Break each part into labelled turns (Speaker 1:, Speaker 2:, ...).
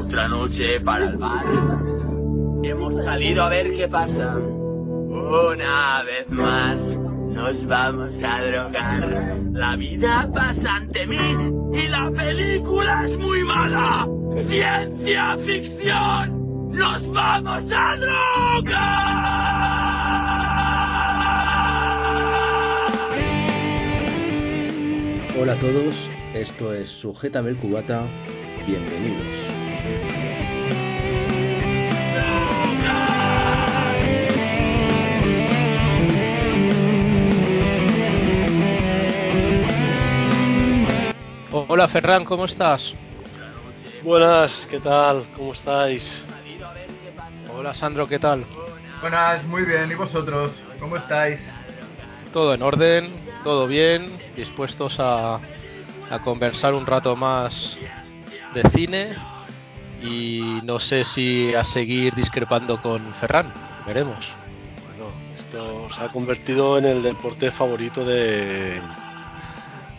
Speaker 1: Otra noche para el bar. Hemos salido a ver qué pasa. Una vez más nos vamos a drogar. La vida pasa ante mí y la película es muy mala. Ciencia ficción. Nos vamos a drogar.
Speaker 2: Hola a todos, esto es Sujétame el Cubata. Bienvenidos.
Speaker 3: Hola Ferran, ¿cómo estás?
Speaker 4: Buenas, ¿qué tal? ¿Cómo estáis?
Speaker 3: Hola Sandro, ¿qué tal?
Speaker 5: Buenas, muy bien. ¿Y vosotros? ¿Cómo estáis?
Speaker 3: Todo en orden, todo bien, dispuestos a, a conversar un rato más de cine y no sé si a seguir discrepando con Ferran, veremos.
Speaker 4: Bueno, esto se ha convertido en el deporte favorito de,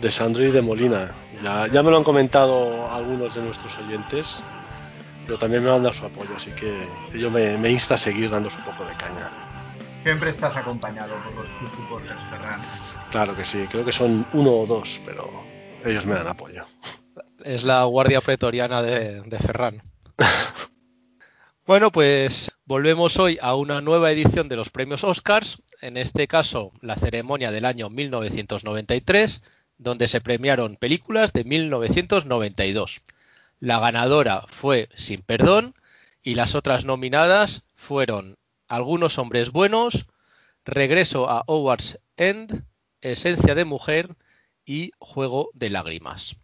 Speaker 4: de Sandro y de Molina. Ya, ya, me lo han comentado algunos de nuestros oyentes, pero también me han dado su apoyo, así que ello me, me insta a seguir dando un poco de caña.
Speaker 5: Siempre estás acompañado por los tus supporters, Ferran.
Speaker 4: Claro que sí, creo que son uno o dos, pero ellos me dan apoyo.
Speaker 3: Es la guardia pretoriana de, de Ferran. bueno, pues volvemos hoy a una nueva edición de los premios Oscars, en este caso la ceremonia del año 1993 donde se premiaron películas de 1992. La ganadora fue Sin Perdón y las otras nominadas fueron Algunos Hombres Buenos, Regreso a Howard's End, Esencia de Mujer y Juego de Lágrimas.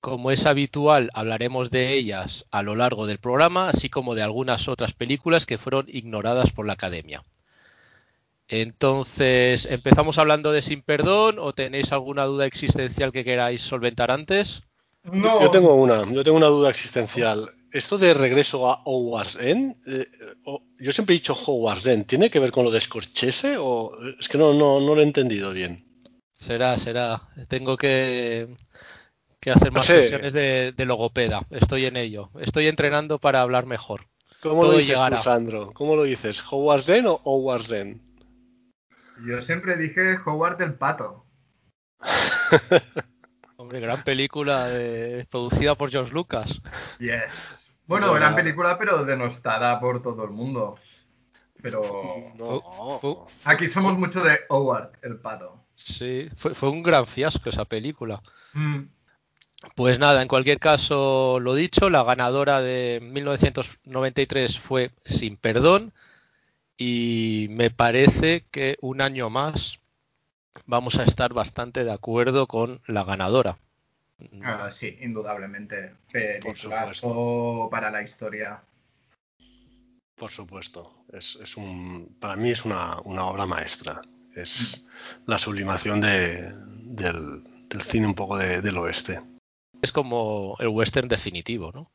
Speaker 3: Como es habitual, hablaremos de ellas a lo largo del programa, así como de algunas otras películas que fueron ignoradas por la Academia. Entonces, ¿empezamos hablando de Sin Perdón o tenéis alguna duda existencial que queráis solventar antes?
Speaker 4: No. Yo tengo una, yo tengo una duda existencial. Esto de regreso a Howard's End, eh, yo siempre he dicho Howard's End, ¿tiene que ver con lo de Scorchese o es que no, no, no lo he entendido bien?
Speaker 3: Será, será. Tengo que, que hacer más no sé. sesiones de, de, logopeda. Estoy en ello. Estoy entrenando para hablar mejor.
Speaker 4: ¿Cómo Todo lo dices llegará. tú, Sandro? ¿Cómo lo dices? ¿Howard's End o Howard's End?
Speaker 5: Yo siempre dije Howard el Pato.
Speaker 3: Hombre, gran película de, producida por George Lucas.
Speaker 5: Yes. Bueno, gran película, pero denostada por todo el mundo. Pero
Speaker 4: no.
Speaker 5: aquí somos mucho de Howard el Pato.
Speaker 3: Sí, fue, fue un gran fiasco esa película. Mm. Pues nada, en cualquier caso, lo dicho, la ganadora de 1993 fue Sin Perdón y me parece que un año más vamos a estar bastante de acuerdo con la ganadora.
Speaker 5: Uh, sí, indudablemente. Peliculazo para la historia.
Speaker 4: Por supuesto. Es, es un, para mí es una, una, obra maestra. Es la sublimación de, del, del, cine un poco de, del oeste.
Speaker 3: Es como el western definitivo, ¿no?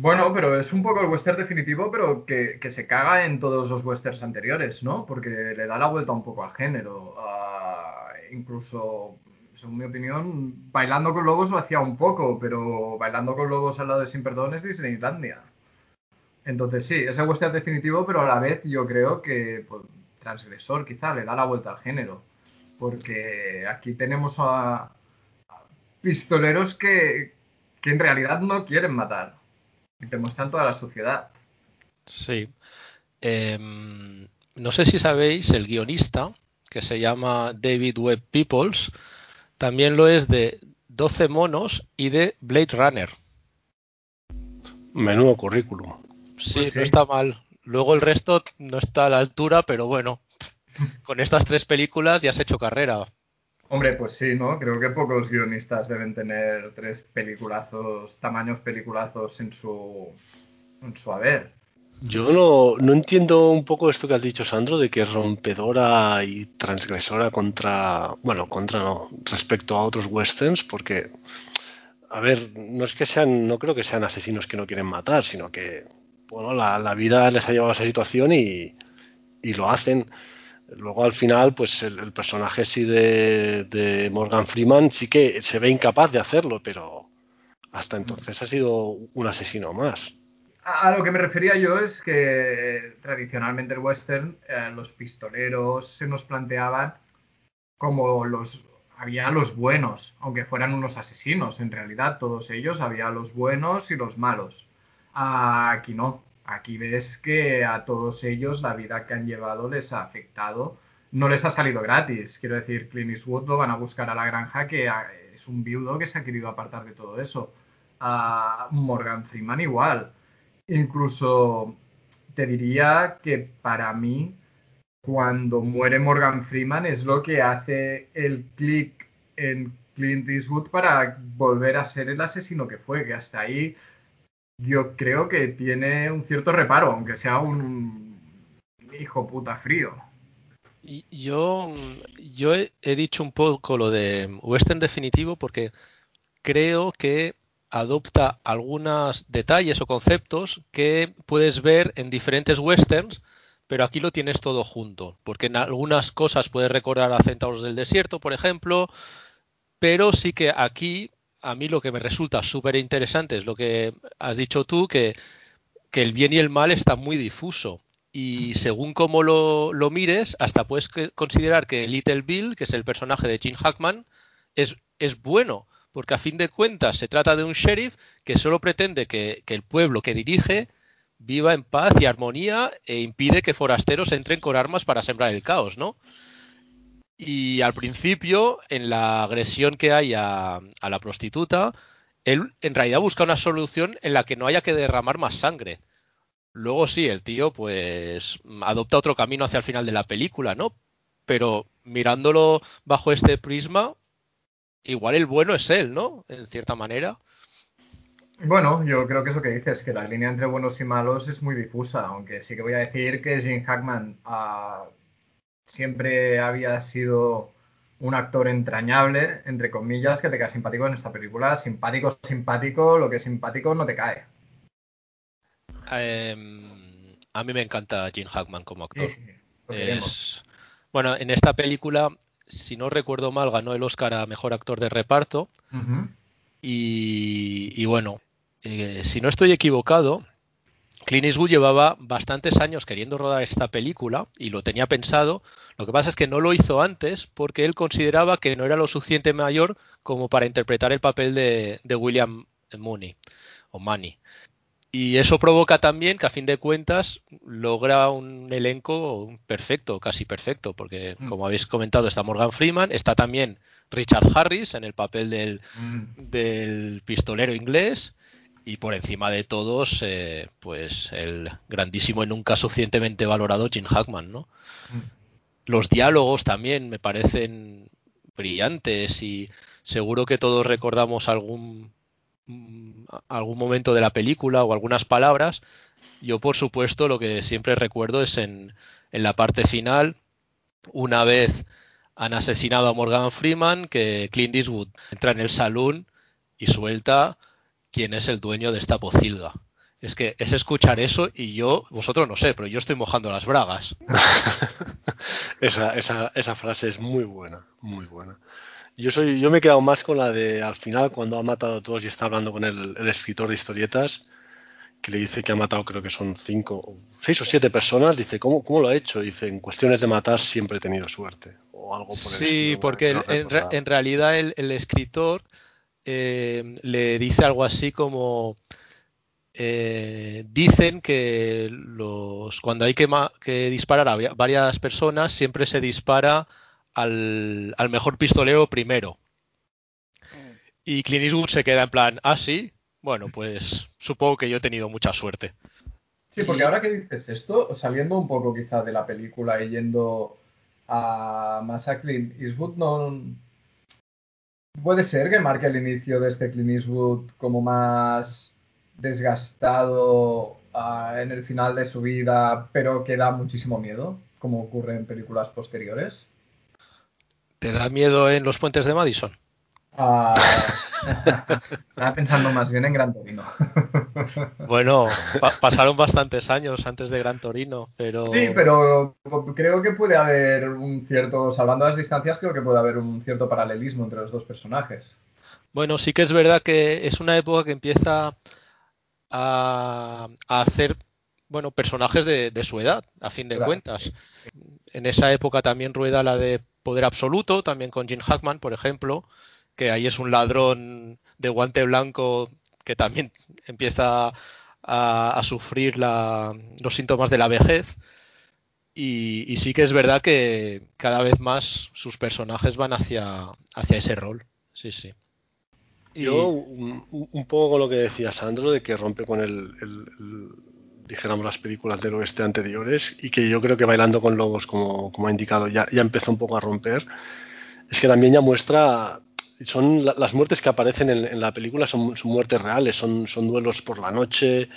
Speaker 5: Bueno, pero es un poco el western definitivo, pero que, que, se caga en todos los westerns anteriores, ¿no? Porque le da la vuelta un poco al género. Uh, incluso, según mi opinión, Bailando con Lobos lo hacía un poco, pero Bailando con Lobos al lado de Sin Perdón es Disneylandia. Entonces sí, es el western definitivo, pero a la vez yo creo que pues, transgresor quizá le da la vuelta al género. Porque aquí tenemos a, a pistoleros que, que en realidad no quieren matar y te muestran toda la sociedad.
Speaker 3: Sí. Eh, no sé si sabéis, el guionista, que se llama David Webb Peoples, también lo es de 12 monos y de Blade Runner.
Speaker 4: Menudo currículum.
Speaker 3: Sí, pues sí, no está mal. Luego el resto no está a la altura, pero bueno, con estas tres películas ya has hecho carrera.
Speaker 5: Hombre, pues sí, ¿no? Creo que pocos guionistas deben tener tres peliculazos, tamaños peliculazos en su, en su haber.
Speaker 4: Yo no, no, entiendo un poco esto que has dicho, Sandro, de que es rompedora y transgresora contra, bueno, contra no, respecto a otros westerns, porque, a ver, no es que sean, no creo que sean asesinos que no quieren matar, sino que, bueno, la, la vida les ha llevado a esa situación y, y lo hacen. Luego al final, pues el, el personaje sí de, de, Morgan Freeman sí que se ve incapaz de hacerlo, pero hasta entonces ha sido un asesino más.
Speaker 5: A lo que me refería yo es que tradicionalmente el western, eh, los pistoleros se nos planteaban como los había los buenos, aunque fueran unos asesinos, en realidad todos ellos había los buenos y los malos. Aquí no, aquí ves que a todos ellos la vida que han llevado les ha afectado, no les ha salido gratis, quiero decir, Clint Eastwood lo van a buscar a la granja que es un viudo que se ha querido apartar de todo eso. A Morgan Freeman igual. Incluso te diría que para mí cuando muere Morgan Freeman es lo que hace el clic en Clint Eastwood para volver a ser el asesino que fue, que hasta ahí yo creo que tiene un cierto reparo, aunque sea un hijo puta frío.
Speaker 3: Yo, yo he, he dicho un poco lo de western definitivo porque creo que adopta algunos detalles o conceptos que puedes ver en diferentes westerns pero aquí lo tienes todo junto, porque en algunas cosas puedes recordar a Centauros del Desierto, por ejemplo, pero sí que aquí a mí lo que me resulta súper interesante es lo que has dicho tú, que, el bien y el mal está muy difuso. Y según cómo lo, lo mires, hasta puedes considerar que Little Bill, que es el personaje de Jim Hackman, es, es bueno, porque a fin de cuentas se trata de un sheriff que solo pretende que el pueblo que dirige viva en paz y armonía e impide que forasteros entren con armas para sembrar el caos, ¿no? Y al principio, en la agresión que hay a, la prostituta, él en realidad busca una solución en la que no haya que derramar más sangre. Luego sí, el tío pues adopta otro camino hacia el final de la película, ¿no? Pero mirándolo bajo este prisma, igual el bueno es él, ¿no? En cierta manera.
Speaker 5: Bueno, yo creo que eso que dices, que la línea entre buenos y malos es muy difusa, aunque sí que voy a decir que Jim Hackman uh, siempre había sido un actor entrañable, entre comillas, que te cae simpático en esta película. Simpático, simpático, lo que es simpático no te cae.
Speaker 3: Eh, a mí me encanta Jim Hackman como actor.
Speaker 5: Sí, sí,
Speaker 3: es... Bueno, en esta película, si no recuerdo mal, ganó el Oscar a Mejor Actor de Reparto.
Speaker 5: Uh -huh.
Speaker 3: y, y bueno, eh, si no estoy equivocado, Clint Eastwood llevaba bastantes años queriendo rodar esta película y lo tenía pensado. Lo que pasa es que no lo hizo antes porque él consideraba que no era lo suficiente mayor como para interpretar el papel de, de William Mooney o Money. Y eso provoca también que a fin de cuentas logra un elenco perfecto, casi perfecto, porque mm. como habéis comentado está Morgan Freeman, está también Richard Harris en el papel del, mm. del pistolero inglés, y por encima de todos, eh, pues el grandísimo y nunca suficientemente valorado Jim Hackman, ¿no? Mm. Los diálogos también me parecen brillantes y seguro que todos recordamos algún algún momento de la película o algunas palabras. Yo, por supuesto, lo que siempre recuerdo es en, en la parte final, una vez han asesinado a Morgan Freeman, que Clint Eastwood entra en el salón y suelta quién es el dueño de esta pocilga. Es que es escuchar eso y yo, vosotros no sé, pero yo estoy mojando las bragas.
Speaker 4: esa, esa, esa, frase es muy buena, muy buena. Yo soy, yo me he quedado más con la de al final cuando ha matado a todos y está hablando con el, el escritor de historietas, que le dice que ha matado creo que son cinco, seis o siete personas, dice, ¿cómo, cómo lo ha hecho? Dice, en cuestiones de matar siempre he tenido suerte. O algo por
Speaker 3: sí, estilo, porque no en, en, realidad el, el escritor eh, le dice algo así como eh, dicen que los cuando hay que, que, disparar a varias personas siempre se dispara al, al mejor pistolero primero. Mm. Y Clint Eastwood se queda en plan, ah, sí, bueno, pues supongo que yo he tenido mucha suerte.
Speaker 5: Sí, porque ahora que dices esto, saliendo un poco quizá de la película y yendo a más a Clint Eastwood, no, Puede ser que marque el inicio de este Clint Eastwood como más desgastado uh, en el final de su vida, pero que da muchísimo miedo, como ocurre en películas posteriores.
Speaker 3: ¿Te da miedo en Los Puentes de Madison?
Speaker 5: Uh, estaba pensando más bien en Gran Torino.
Speaker 3: bueno, pa pasaron bastantes años antes de Gran Torino, pero...
Speaker 5: Sí, pero creo que puede haber un cierto, salvando las distancias, creo que puede haber un cierto paralelismo entre los dos personajes.
Speaker 3: Bueno, sí que es verdad que es una época que empieza a, a hacer bueno, personajes de, de, su edad, a fin de
Speaker 5: Claro.
Speaker 3: cuentas. En esa época también rueda la de Poder Absoluto, también con Jim Hackman, por ejemplo, que ahí es un ladrón de guante blanco que también empieza a, sufrir los síntomas de la vejez. Y, sí que es verdad que cada vez más sus personajes van hacia, hacia ese rol. Sí, sí. Y-
Speaker 4: Yo, un, poco con lo que decía Sandro, de que rompe con el, el- el- dijéramos, las películas del oeste anteriores, y que yo creo que Bailando con Lobos, como, como ha indicado, ya, ya empezó un poco a romper, es que también ya muestra, son la- las muertes que aparecen en, la película son, son muertes reales, son, son duelos por la noche,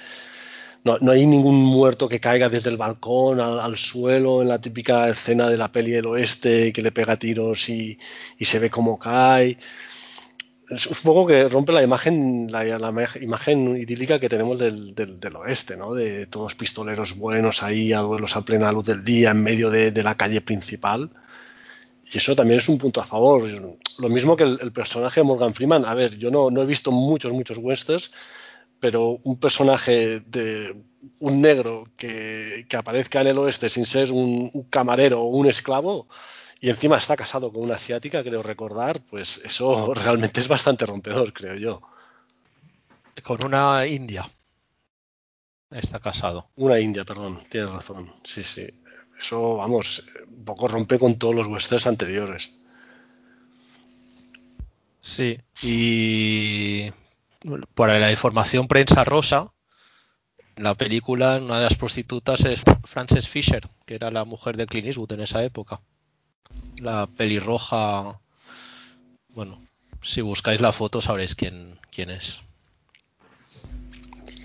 Speaker 4: no, no hay ningún muerto que caiga desde el balcón al, suelo en la típica escena de la peli del oeste que le pega tiros y, y se ve cómo cae es un poco que rompe la imagen, la, la ima- imagen idílica que tenemos del, del- del oeste, ¿no? De todos pistoleros buenos ahí, a duelos a plena luz del día, en medio de, de la calle principal. Y eso también es un punto a favor. Lo mismo que el, el personaje de Morgan Freeman. A ver, yo no, no he visto muchos, muchos westerns, pero un personaje de un negro que, que aparezca en el oeste sin ser un, un camarero o un esclavo, y encima está casado con una asiática, creo recordar, pues eso realmente es bastante rompedor, creo yo.
Speaker 3: con una india. Está casado.
Speaker 4: Una india, perdón, tienes razón. Sí, sí. Eso, vamos, un poco rompe con todos los westerns anteriores.
Speaker 3: Sí, y para la información prensa rosa, en la película una de las prostitutas es Frances Fisher, que era la mujer de Clint Eastwood en esa época. La pelirroja, bueno, si buscáis la foto sabréis quién, quién es.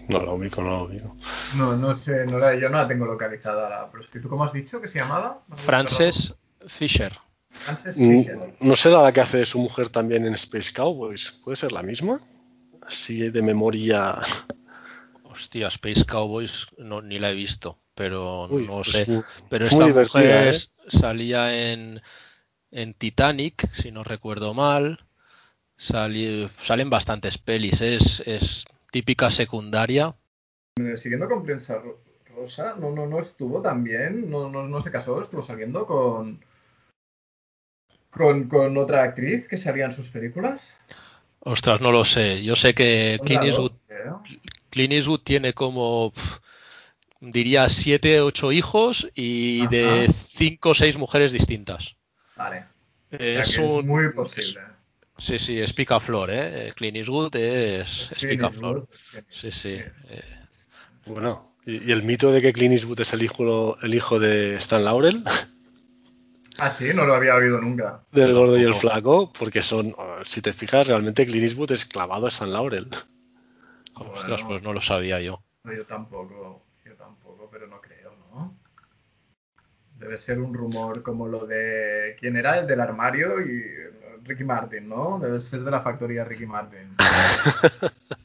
Speaker 4: No lo ubico, no lo ubico.
Speaker 5: No, no sé, no la- yo no la tengo localizada la prostituta. ¿Cómo has dicho que se llamaba?
Speaker 3: Frances Fisher.
Speaker 5: Frances
Speaker 4: Mm,
Speaker 5: Fisher.
Speaker 4: ¿No será la que hace su mujer también en Space Cowboys? ¿Puede ser la misma? Así de memoria.
Speaker 3: Hostia, Space Cowboys no, ni la he visto, pero
Speaker 4: Uy,
Speaker 3: no
Speaker 4: pues
Speaker 3: sé.
Speaker 4: muy-
Speaker 3: Pero esta mujer
Speaker 4: ¿eh?
Speaker 3: salía en, en Titanic, si no recuerdo mal. Sali- salen bastantes pelis, es, es típica secundaria.
Speaker 5: Eh, Siguiendo con prensa ro- rosa, no, no, no estuvo también, no, no, no se casó, estuvo saliendo con, con, con otra actriz que salía en sus películas.
Speaker 3: Ostras, no lo sé. Yo sé que Clint Eastwood. Clint tiene como, diría, siete, ocho hijos y
Speaker 5: Ajá.
Speaker 3: de cinco o seis mujeres distintas.
Speaker 5: Vale. O sea
Speaker 3: Es
Speaker 5: muy
Speaker 3: es-
Speaker 5: posible.
Speaker 3: Sí, sí, es picaflor, ¿eh? Clint Eastwood es, es picaflor. Sí, sí. Eh,
Speaker 4: Bueno, y, y el mito de que Clint Eastwood es el hijo, el hijo de Stan Laurel,
Speaker 5: Ah, sí, no lo había oído nunca.
Speaker 4: del gordo y el flaco, porque son, si te fijas, realmente Clint Eastwood es clavado a Stan Laurel.
Speaker 3: Ostras,
Speaker 5: Bueno.
Speaker 3: pues no lo sabía yo.
Speaker 5: No, yo tampoco, yo tampoco, pero no creo, ¿no? Debe ser un rumor como lo de quién era el del armario y Ricky Martin, ¿no? Debe ser de la factoría Ricky Martin.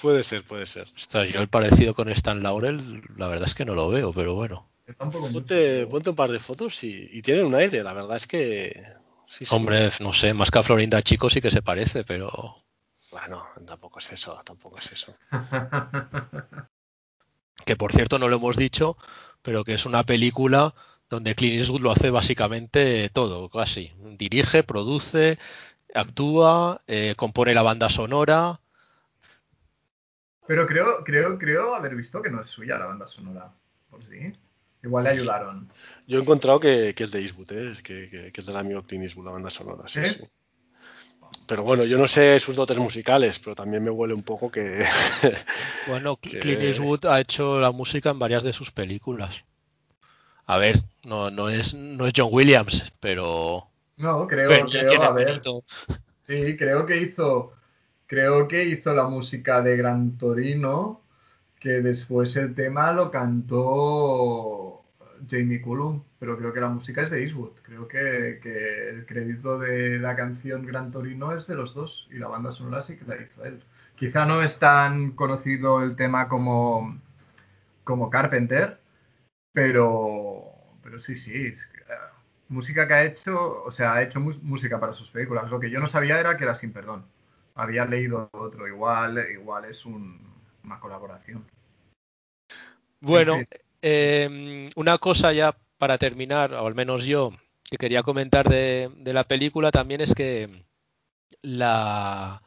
Speaker 4: Puede ser, puede ser.
Speaker 3: Ostras, yo el parecido con Stan Laurel, la verdad es que no lo veo, pero bueno.
Speaker 4: Ponte, ponte un par de fotos y, y tienen un aire, la verdad es que... sí, sí.
Speaker 3: Hombre, no sé, más que a Florinda Chico sí que se parece, pero
Speaker 4: Bueno, tampoco es eso, tampoco es eso.
Speaker 3: que por cierto no lo hemos dicho, pero que es una película donde Clint Eastwood lo hace básicamente todo, casi. Dirige, produce, actúa, eh, compone la banda sonora.
Speaker 5: Pero creo, creo, creo haber visto que no es suya la banda sonora. Por sí. Igual le ayudaron.
Speaker 4: Yo he encontrado que, que es de Eastwood, ¿eh? que, que- que es del amigo Clint Eastwood, la banda sonora, sí,
Speaker 5: ¿Sí?
Speaker 4: sí. Pero bueno, yo no sé sus dotes musicales, pero también me huele un poco que...
Speaker 3: Bueno,
Speaker 4: Que-
Speaker 3: Clint Eastwood ha hecho la música en varias de sus películas. A ver, no, no es, no es John Williams, pero,
Speaker 5: No, creo,
Speaker 3: pero
Speaker 5: creo, a ver. Sí, creo que hizo, creo que hizo la música de Gran Torino, que después el tema lo cantó Jamie Cullum, pero creo que la música es de Eastwood. Creo que, que el crédito de la canción Gran Torino es de los dos y la banda sonora sí que la hizo él. Quizá no es tan conocido el tema como, como Carpenter, pero, pero sí, sí. es que, eh, música que ha hecho, o sea, ha hecho música para sus películas. Lo que yo no sabía era que era sin perdón. Había leído otro, igual, igual es una colaboración.
Speaker 3: Bueno, em, una cosa ya para terminar, o al menos yo, que quería comentar de, la película también es que la,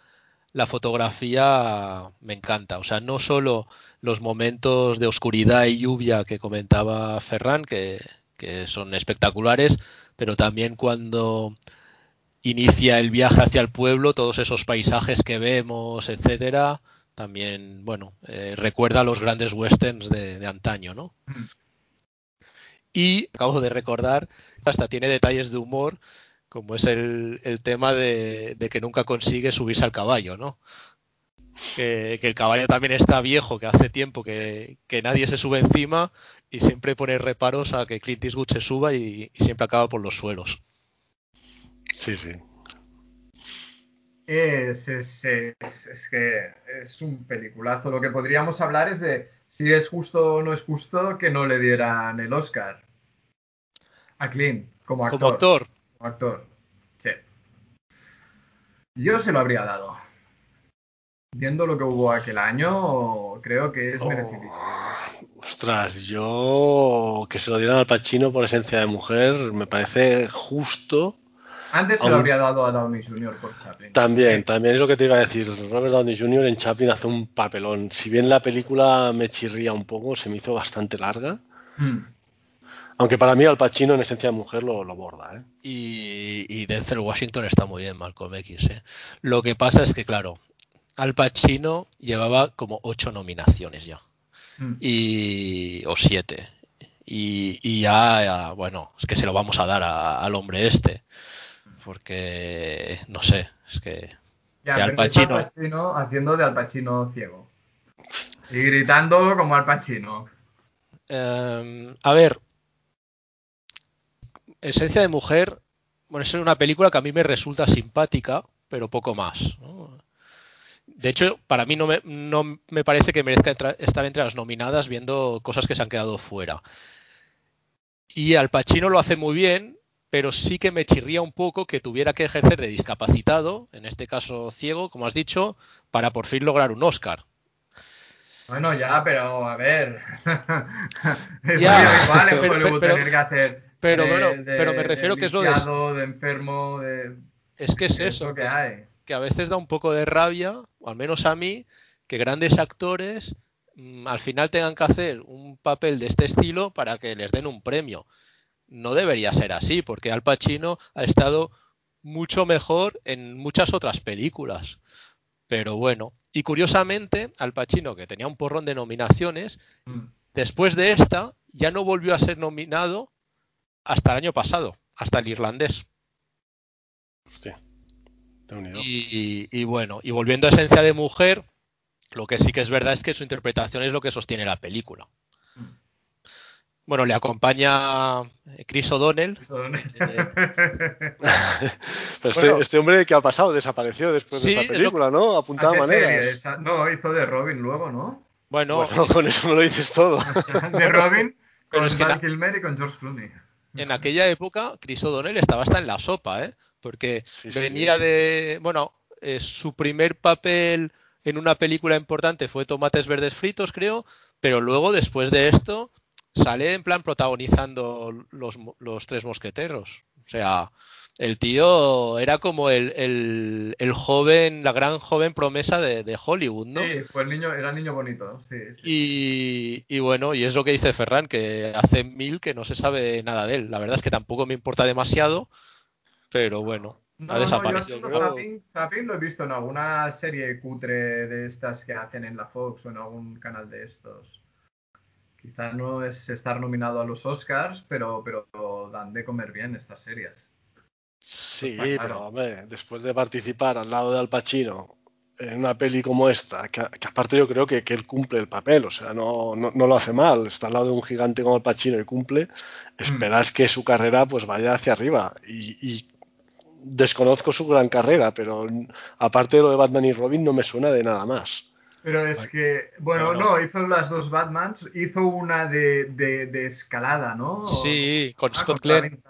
Speaker 3: fotografía me encanta. O sea, no solo los momentos de oscuridad y lluvia que comentaba Ferran, que, son espectaculares, pero también cuando inicia el viaje hacia el pueblo, todos esos paisajes que vemos, etcétera, también, bueno, eh, recuerda a los grandes westerns de, de antaño, ¿no? Mm. Y acabo de recordar, hasta tiene detalles de humor, como es el, tema de, que nunca consigue subirse al caballo, ¿no? Que, el caballo también está viejo, que hace tiempo que, nadie se sube encima y siempre pone reparos a que Clint Eastwood se suba y, siempre acaba por los suelos.
Speaker 4: Sí, sí.
Speaker 5: Es, es, es, que es un peliculazo. Lo que podríamos hablar es de si es justo o no es justo que no le dieran el Oscar a Clint como actor.
Speaker 3: Como actor.
Speaker 5: Como actor. Sí. Yo se lo habría dado. Viendo lo que hubo aquel año, creo que es oh, merecidísimo.
Speaker 4: Ostras, yo que se lo dieran al Pacino por esencia de mujer me parece justo.
Speaker 5: Antes se lo habría dado a Downey Jr. por Chaplin.
Speaker 4: También, también es lo que te iba a decir. Robert Downey Jr. en Chaplin hace un papelón. Si bien la película me chirría un poco, se me hizo bastante larga. Hmm. Aunque para mí Al Pacino en esencia de mujer lo, borda. ¿eh?
Speaker 3: Y, y Denzel Washington está muy bien, Malcolm X. ¿eh? Lo que pasa es que, claro, Al Pacino llevaba como ocho nominaciones ya. Hmm. Y, o siete. Y, ya, bueno, es que se lo vamos a dar al hombre este porque no sé, es que,
Speaker 5: Al Pacino... haciendo de Al Pacino ciego y gritando como Al Pacino.
Speaker 3: Em, a ver, Esencia de mujer, bueno, es una película que a mí me resulta simpática, pero poco más. De hecho, para mí no me, no me parece que merezca estar entre las nominadas viendo cosas que se han quedado fuera. Y Al Pacino lo hace muy bien, pero sí que me chirría un poco que tuviera que ejercer de discapacitado, en este caso ciego, como has dicho, para por fin lograr un Oscar.
Speaker 5: Bueno, ya, pero a ver. es ya, habitual en tener que hacer.
Speaker 3: Pero, bueno, pero me refiero que es lo
Speaker 5: de. de enfermo, de.
Speaker 3: Es que es eso. Que, hay. Que a veces da un poco de rabia, o al menos a mí, que grandes actores mm, al final tengan que hacer un papel de este estilo para que les den un premio no debería ser así, porque Al Pacino ha estado mucho mejor en muchas otras películas. Pero bueno, y curiosamente, Al Pacino, que tenía un porrón de nominaciones, mm. después de esta ya no volvió a ser nominado hasta el año pasado, hasta el irlandés. Y, y, bueno, y volviendo a esencia de mujer, lo que sí que es verdad es que su interpretación es lo que sostiene la película. Bueno, le acompaña Chris O'Donnell.
Speaker 4: Eh, este, este, hombre que ha pasado, desapareció después de esta película, ¿no? Apuntaba maneras.
Speaker 5: No, hizo de Robin luego, ¿no?
Speaker 3: Bueno,
Speaker 4: con eso no lo dices todo.
Speaker 5: de Robin con Val Kilmer y con George Clooney.
Speaker 3: En aquella época, Chris O'Donnell estaba hasta en la sopa, ¿eh? Porque venía de. Bueno, eh, su primer papel en una película importante fue Tomates Verdes Fritos, creo, pero luego, después de esto sale en plan protagonizando los, los tres mosqueteros. O sea, el tío era como el, el, joven, la gran joven promesa de, Hollywood, ¿no?
Speaker 5: Sí, fue el niño, era el niño bonito, sí,
Speaker 3: Y, y, bueno, y es lo que dice Ferran, que hace mil que no se sabe nada de él. La verdad es que tampoco me importa demasiado, pero bueno, ha desaparecido.
Speaker 5: No, lo he visto en alguna serie cutre de estas que hacen en la Fox o en algún canal de estos. Quizá no es estar nominado a los Oscars, pero, pero dan de comer bien estas series.
Speaker 4: Sí, pero hombre, después de participar al lado de Al Pacino en una peli como esta, que, aparte yo creo que, él cumple el papel, o sea, no, no, lo hace mal, está al lado de un gigante como Al Pacino y cumple, esperas mm. que su carrera pues vaya hacia arriba y, desconozco su gran carrera, pero aparte de lo de Batman y Robin no me suena de nada más.
Speaker 5: Pero es que, bueno, no, hizo las dos Batmans, hizo una de, de, escalada, ¿no?
Speaker 3: Sí, con ah, Scott Glenn.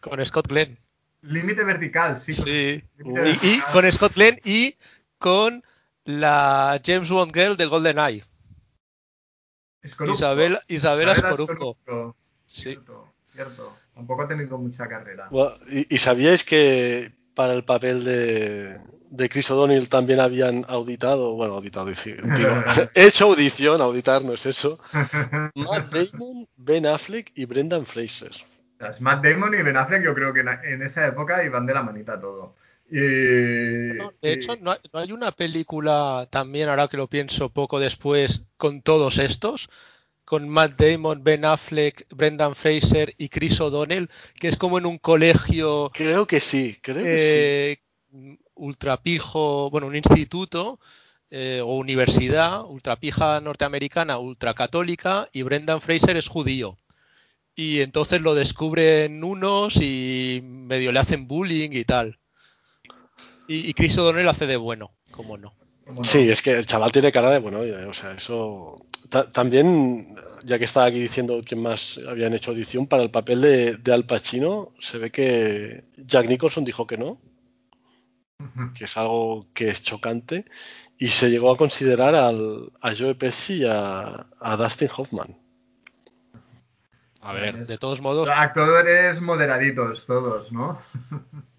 Speaker 3: Con Scott Glenn.
Speaker 5: Límite vertical, sí. con-
Speaker 3: Sí.
Speaker 5: Límite
Speaker 3: Y, con Scott Glenn y con la James Bond Girl de GoldenEye.
Speaker 5: Escorupco.
Speaker 3: Isabela, Isabela
Speaker 5: Isabela
Speaker 3: Scorupco.
Speaker 5: Scorupco.
Speaker 3: Sí.
Speaker 5: Cierto, cierto. Tampoco ha tenido mucha carrera.
Speaker 4: Bueno, ¿Y, y sabíais que para el papel de, de Chris O'Donnell también habían auditado, bueno, auditado, digo, hecho audición, auditar no es eso, Matt Damon, Ben Affleck y Brendan Fraser.
Speaker 5: Matt Damon y Ben Affleck yo creo que en, esa época iban de la manita todo. Y,
Speaker 3: No, de
Speaker 5: y-
Speaker 3: hecho, no hay, no hay una película también, ahora que lo pienso poco después, con todos estos, con Matt Damon, Ben Affleck, Brendan Fraser y Chris O'Donnell, que es como en un colegio
Speaker 4: Creo que sí, creo que
Speaker 3: eh, ultrapijo, bueno, un instituto eh, o universidad, ultrapija norteamericana, ultracatólica, y Brendan Fraser es judío. Y entonces lo descubren unos y medio le hacen bullying y tal. Y, y Chris O'Donnell hace de bueno, como no.
Speaker 4: Sí, es que el chaval tiene cara de bueno, o sea, eso. Ta- también, ya que estaba aquí diciendo quién más habían hecho audición para el papel de, de Al Pacino, se ve que Jack Nicholson dijo que no, que es algo que es chocante, y se llegó a considerar al, a Joe Pesci y a, a Dustin Hoffman.
Speaker 3: A ver, de todos modos,
Speaker 5: Actores moderaditos todos, ¿no?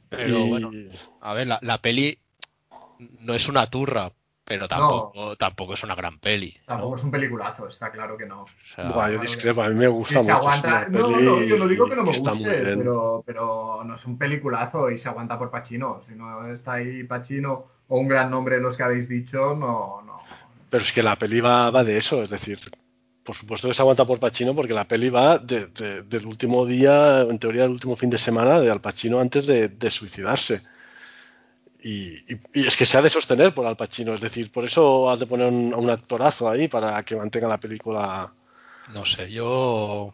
Speaker 3: pero
Speaker 4: Y-
Speaker 3: bueno, a ver, la, la peli no es una turra, pero tampoco, tampoco es una gran peli. ¿no?
Speaker 5: Tampoco es un peliculazo, está claro que no.
Speaker 3: O sea,
Speaker 4: Buah, yo discrepo, a mí me gusta
Speaker 5: se
Speaker 4: mucho.
Speaker 5: aguanta.
Speaker 4: es una
Speaker 5: No,
Speaker 4: peli
Speaker 5: no, yo no digo que no me guste, pero, pero no es un peliculazo y se aguanta por Pacino. Si no está ahí Pacino o un gran nombre de los que habéis dicho, no, no.
Speaker 4: Pero es que la peli va, va de eso, es decir, por supuesto que se aguanta por Pacino porque la peli va de- de- del último día, en teoría del último fin de semana de Al Pacino antes de, suicidarse. Y, y- y es que se ha de sostener por Al Pacino, es decir, por eso has de poner un, un actorazo ahí para que mantenga la película.
Speaker 3: No sé, yo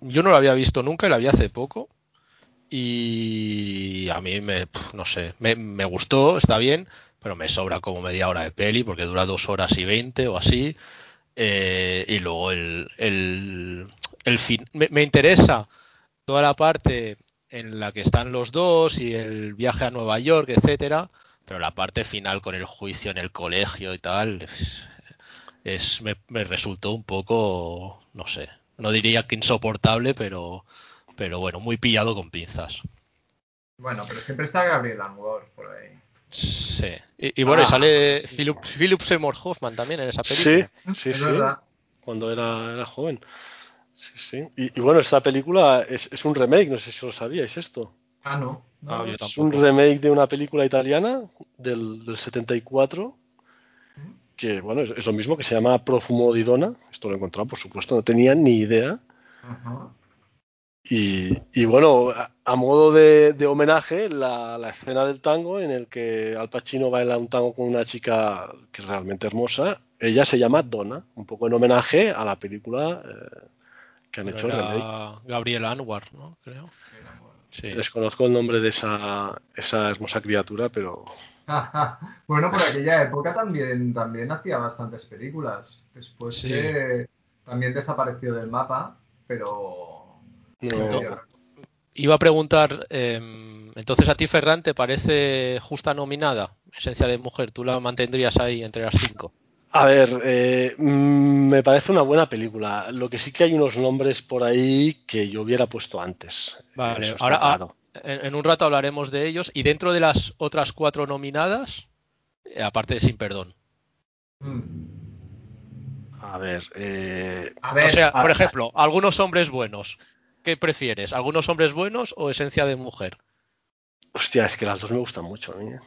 Speaker 3: yo no lo había visto nunca la vi hace poco y a mí me, no sé, me, me gustó, está bien, pero me sobra como media hora de peli porque dura dos horas y veinte o así eh, y luego el, el, el fin, me, interesa toda la parte en la que están los dos y el viaje a Nueva York, etcétera, pero la parte final con el juicio en el colegio y tal es, es- me, me resultó un poco, no sé, no diría que insoportable, pero, pero bueno, muy pillado con pinzas.
Speaker 5: Bueno, pero siempre está Gabriel Anwar por ahí.
Speaker 3: Sí. Y, y bueno, y
Speaker 4: Ah.
Speaker 3: sale Philip, Philip Seymour Hoffman también en esa
Speaker 4: Sí,
Speaker 3: película.
Speaker 4: sí,
Speaker 5: es
Speaker 4: sí,
Speaker 5: verdad.
Speaker 4: cuando era, era joven. Sí, sí. Y, y bueno, esta película es, es un remake, no sé si lo sabíais esto.
Speaker 5: Ah, no. no.
Speaker 3: Ah, yo
Speaker 4: Es un remake de una película italiana del, del 74, que bueno, es, es lo mismo que se llama Profumo di Donna. Esto lo he encontrado, por supuesto, no tenía ni idea.
Speaker 5: Ajá.
Speaker 4: Y, y bueno, a, a modo de, de homenaje, la, la escena del tango en el que Al Pacino baila un tango con una chica que es realmente hermosa, ella se llama Donna, un poco en homenaje a la película eh, que han
Speaker 3: Pero
Speaker 4: hecho
Speaker 3: era Gabriel Anwar, ¿no? Creo. Sí.
Speaker 4: Desconozco el nombre de esa, esa hermosa criatura, pero
Speaker 5: bueno, por aquella época también, también hacía bastantes películas. Después
Speaker 3: Sí.
Speaker 5: eh, también desapareció del mapa, pero...
Speaker 3: Iba a preguntar, eh, entonces a ti Ferran te parece justa nominada, Esencia de Mujer, ¿tú la mantendrías ahí entre las cinco?
Speaker 4: A ver, eh, mm, me parece una buena película. Lo que sí que hay unos nombres por ahí que yo hubiera puesto antes.
Speaker 3: Vale, ahora ah,
Speaker 4: claro.
Speaker 3: en, en un rato hablaremos de ellos y dentro de las otras cuatro nominadas, eh, aparte de Sin Perdón.
Speaker 5: Mm.
Speaker 4: A ver, eh,
Speaker 5: A ver,
Speaker 3: O sea, por ejemplo, algunos hombres buenos. ¿Qué prefieres? ¿Algunos hombres buenos o Esencia de Mujer?
Speaker 4: hostia, es que las dos me gustan mucho a mí. eh.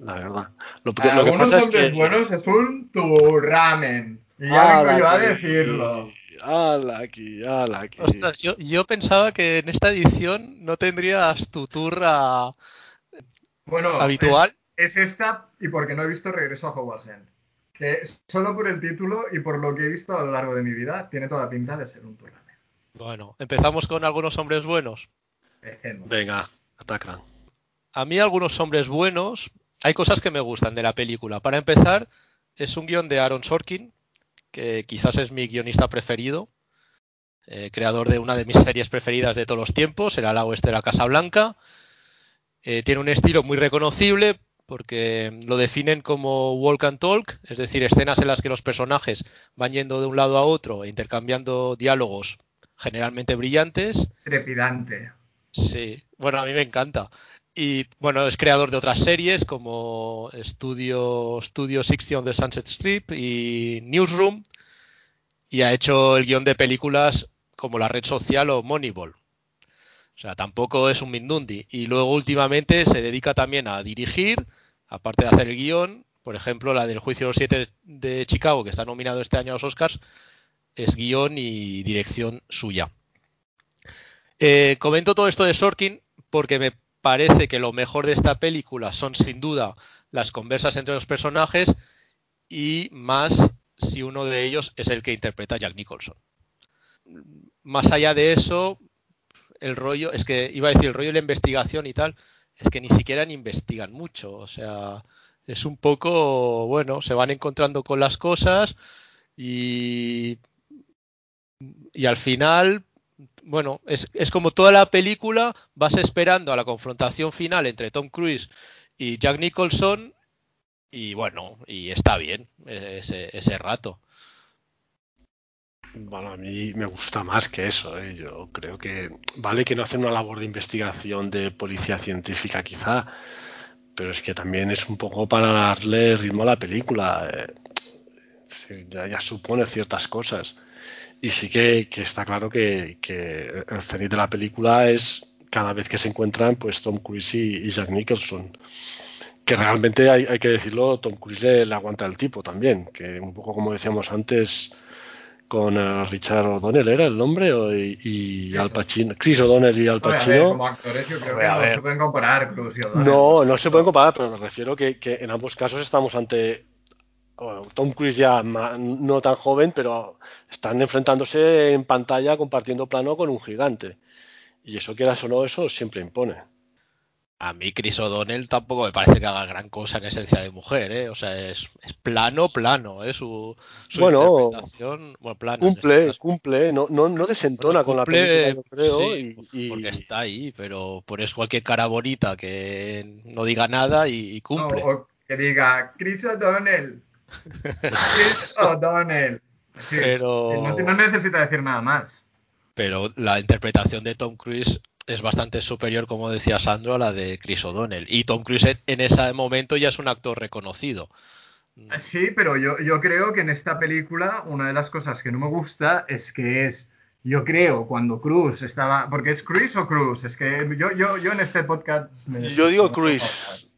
Speaker 4: La verdad. Lo, que- lo que
Speaker 5: algunos
Speaker 4: pasa es
Speaker 5: hombres
Speaker 4: que.
Speaker 5: buenos es un tu ramen. Y ya vengo yo a decirlo.
Speaker 4: ala aquí, ala aquí.
Speaker 3: Ostras, yo, yo pensaba que en esta edición no tendrías tu turra
Speaker 5: Bueno,
Speaker 3: habitual.
Speaker 5: Es, es esta y porque no he visto Regreso a Hogwarts End. Que solo por el título y por lo que he visto a lo largo de mi vida, tiene toda la pinta de ser un tu ramen.
Speaker 3: Bueno, empezamos con algunos hombres buenos.
Speaker 5: Empecemos.
Speaker 4: Venga, atacan.
Speaker 3: A mí algunos hombres buenos, hay cosas que me gustan de la película. Para empezar, es un guion de Aaron Sorkin, que quizás es mi guionista preferido. eh, creador de una de mis series preferidas de todos los tiempos, el ala oeste de la Casa Blanca. Eh, tiene un estilo muy reconocible porque lo definen como walk and talk, es decir, escenas en las que los personajes van yendo de un lado a otro e intercambiando diálogos generalmente brillantes.
Speaker 5: Trepidante.
Speaker 3: Sí, bueno, a mí me encanta. Y bueno, es creador de otras series como Studio, Studio 60 on the Sunset Strip y Newsroom. Y ha hecho el guion de películas como La Red Social o Moneyball. O sea, tampoco es un Mindundi. Y luego últimamente se dedica también a dirigir, aparte de hacer el guion. Por ejemplo, la del Juicio de los Siete de Chicago, que está nominado este año a los Oscars, es guion y dirección suya. Eh, comento todo esto de Sorkin porque me parece que lo mejor de esta película son sin duda las conversas entre los personajes y más si uno de ellos es el que interpreta a Jack Nicholson. Más allá de eso, el rollo, es que iba a decir el rollo de la investigación y tal, es que ni siquiera investigan mucho, o sea, es un poco, bueno, se van encontrando con las cosas y, y al final bueno, es, como toda la película, vas esperando a la confrontación final entre Tom Cruise y Jack Nicholson y bueno, y está bien ese, ese rato.
Speaker 4: Bueno, a mí me gusta más que eso. ¿eh? Yo creo que vale que no hacen una labor de investigación de policía científica quizá, pero es que también es un poco para darle ritmo a la película. ¿eh? Ya supone ciertas cosas. Y sí que, que está claro que, que, el cenit de la película es cada vez que se encuentran pues Tom Cruise y, y Jack Nicholson. Que realmente hay, hay, que decirlo, Tom Cruise le, le, aguanta el tipo también. Que un poco como decíamos antes con uh, Richard O'Donnell era el nombre y, y Al Pacino, Chris O'Donnell y Al Pacino.
Speaker 5: Ver, como actores yo creo que no se pueden comparar Cruise y O'Donnell.
Speaker 4: No, no se pueden comparar, pero me refiero que, que en ambos casos estamos ante bueno, Tom Cruise ya no tan joven, pero están enfrentándose en pantalla compartiendo plano con un gigante. Y eso quieras o no, eso siempre impone.
Speaker 3: A mí Chris O'Donnell tampoco me parece que haga gran cosa en esencia de mujer, ¿eh? O sea, es, es plano, plano, ¿eh? Su, su
Speaker 4: bueno,
Speaker 3: interpretación, bueno, plano
Speaker 4: cumple, este cumple, no, no, no desentona
Speaker 3: bueno,
Speaker 4: cumple,
Speaker 3: con la película,
Speaker 4: yo creo.
Speaker 3: Sí,
Speaker 4: y, y...
Speaker 3: porque está ahí, pero pones cualquier cara bonita que no diga nada y, y cumple.
Speaker 5: No, o que diga Chris O'Donnell. Chris O'Donnell. Sí,
Speaker 3: Pero-
Speaker 5: no, no necesita decir nada más.
Speaker 3: Pero la interpretación de Tom Cruise es bastante superior, como decía Sandro, a la de Chris O'Donnell. Y Tom Cruise en- en ese momento ya es un actor reconocido.
Speaker 5: Sí, pero yo, yo creo que en esta película una de las cosas que no me gusta es que es, yo creo, cuando Cruz estaba, porque es Cruz o Cruz, es que yo, yo, yo en este podcast... me-
Speaker 4: Yo digo Cruise.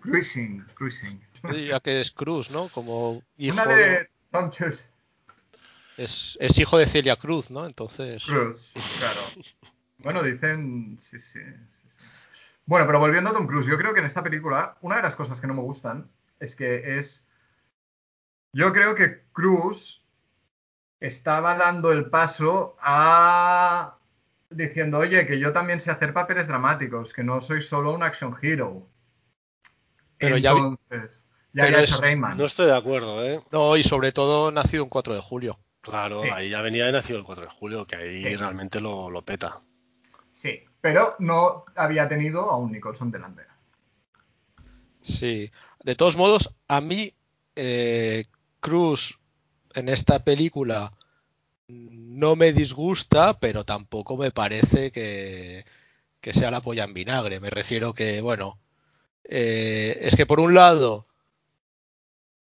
Speaker 5: Cruising, cruising.
Speaker 3: Ya que es Cruz, ¿no? Como hijo
Speaker 5: Una de Tom Cruise.
Speaker 3: es, es hijo de Celia Cruz, ¿no? Entonces.
Speaker 5: Cruz, claro. Bueno, dicen. Sí, sí, sí, sí. Bueno, pero volviendo a Tom Cruise, yo creo que en esta película, una de las cosas que no me gustan es que es. Yo creo que Cruz estaba dando el paso a. diciendo, oye, que yo también sé hacer papeles dramáticos, que no soy solo un action hero.
Speaker 3: Pero
Speaker 5: Entonces, ya
Speaker 3: pero es-.
Speaker 4: No estoy de acuerdo, ¿eh?
Speaker 3: No, y sobre todo nacido un 4 de julio.
Speaker 4: Claro,
Speaker 5: Sí.
Speaker 4: ahí ya venía de nacido el 4 de julio, que ahí
Speaker 5: Sí.
Speaker 4: realmente lo, lo peta.
Speaker 5: Sí, pero no había tenido a un Nicholson delante.
Speaker 3: Sí. De todos modos, a mí, eh, Cruz en esta película no me disgusta, pero tampoco me parece que, que sea la polla en vinagre. Me refiero que, bueno, eh, es que por un lado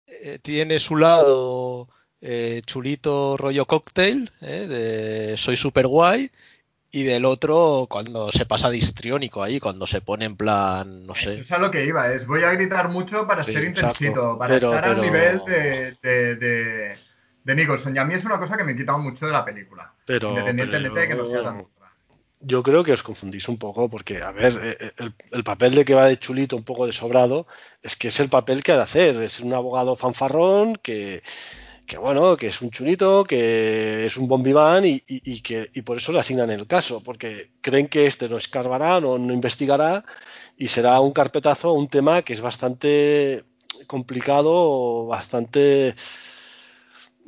Speaker 3: eh, tiene su lado eh, chulito rollo cóctel, eh, de soy super guay, y del otro cuando se pasa de histriónico ahí, cuando se pone en plan, no
Speaker 5: Eso
Speaker 3: sé.
Speaker 5: es a lo que iba, es voy a gritar mucho para
Speaker 3: Sí,
Speaker 5: ser intensito, para
Speaker 4: Pero-
Speaker 5: estar al nivel de, de, de- de Nicholson. Y a mí es una cosa que me he quitado mucho de la película,
Speaker 4: Pero,
Speaker 5: independientemente de que no sea tan.
Speaker 4: Yo creo que os confundís un poco porque, a ver, eh, el, el papel de que va de chulito un poco de sobrado es que es el papel que ha de hacer. Es un abogado fanfarrón que, que bueno, que es un chulito, que es un bombiván y, y- y que, y por eso le asignan el caso, porque creen que este no escarbará, no, no investigará y será un carpetazo un tema que es bastante complicado, bastante...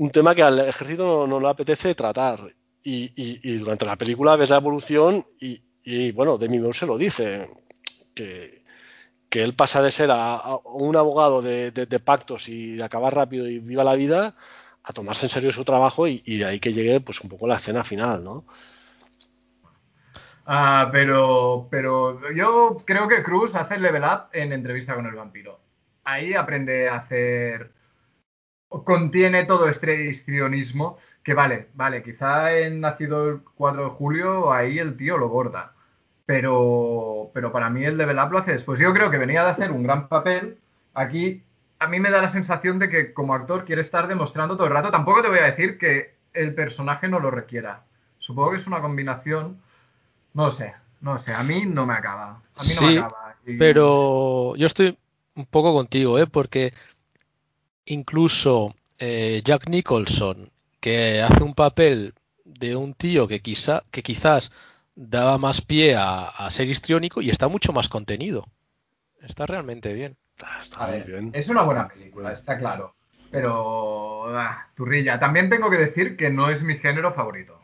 Speaker 4: Un tema que al ejército no, no le apetece tratar. Y, y- y durante la película ves la evolución y, bueno, Demi Moore se lo dice, que, él pasa de ser a, un abogado de, pactos y de acabar rápido y viva la vida a tomarse en serio su trabajo y, y de ahí que llegue pues un poco la escena final, ¿no?
Speaker 5: Ah, pero, pero yo creo que Cruz hace el level up en entrevista con el vampiro. Ahí aprende a hacer. Contiene todo este histrionismo que vale, vale, quizá en Nacido el 4 de julio ahí el tío lo borda. Pero, pero para mí el level up lo hace después. Yo creo que venía de hacer un gran papel. Aquí a mí me da la sensación de que como actor quiere estar demostrando todo el rato. Tampoco te voy a decir que el personaje no lo requiera. Supongo que es una combinación. No lo sé, no lo sé. A mí no me acaba. A mí no
Speaker 3: Sí,
Speaker 5: me acaba. Y-
Speaker 3: Pero yo estoy un poco contigo, ¿eh? Porque incluso eh, Jack Nicholson, que hace un papel de un tío que quizá, que quizás daba más pie a, a ser histriónico y está mucho más contenido. Está realmente bien.
Speaker 4: Está, está
Speaker 5: A
Speaker 4: muy
Speaker 5: ver,
Speaker 4: bien.
Speaker 5: es una buena película, está claro. Pero, ah, turrilla. También tengo que decir que no es mi género favorito.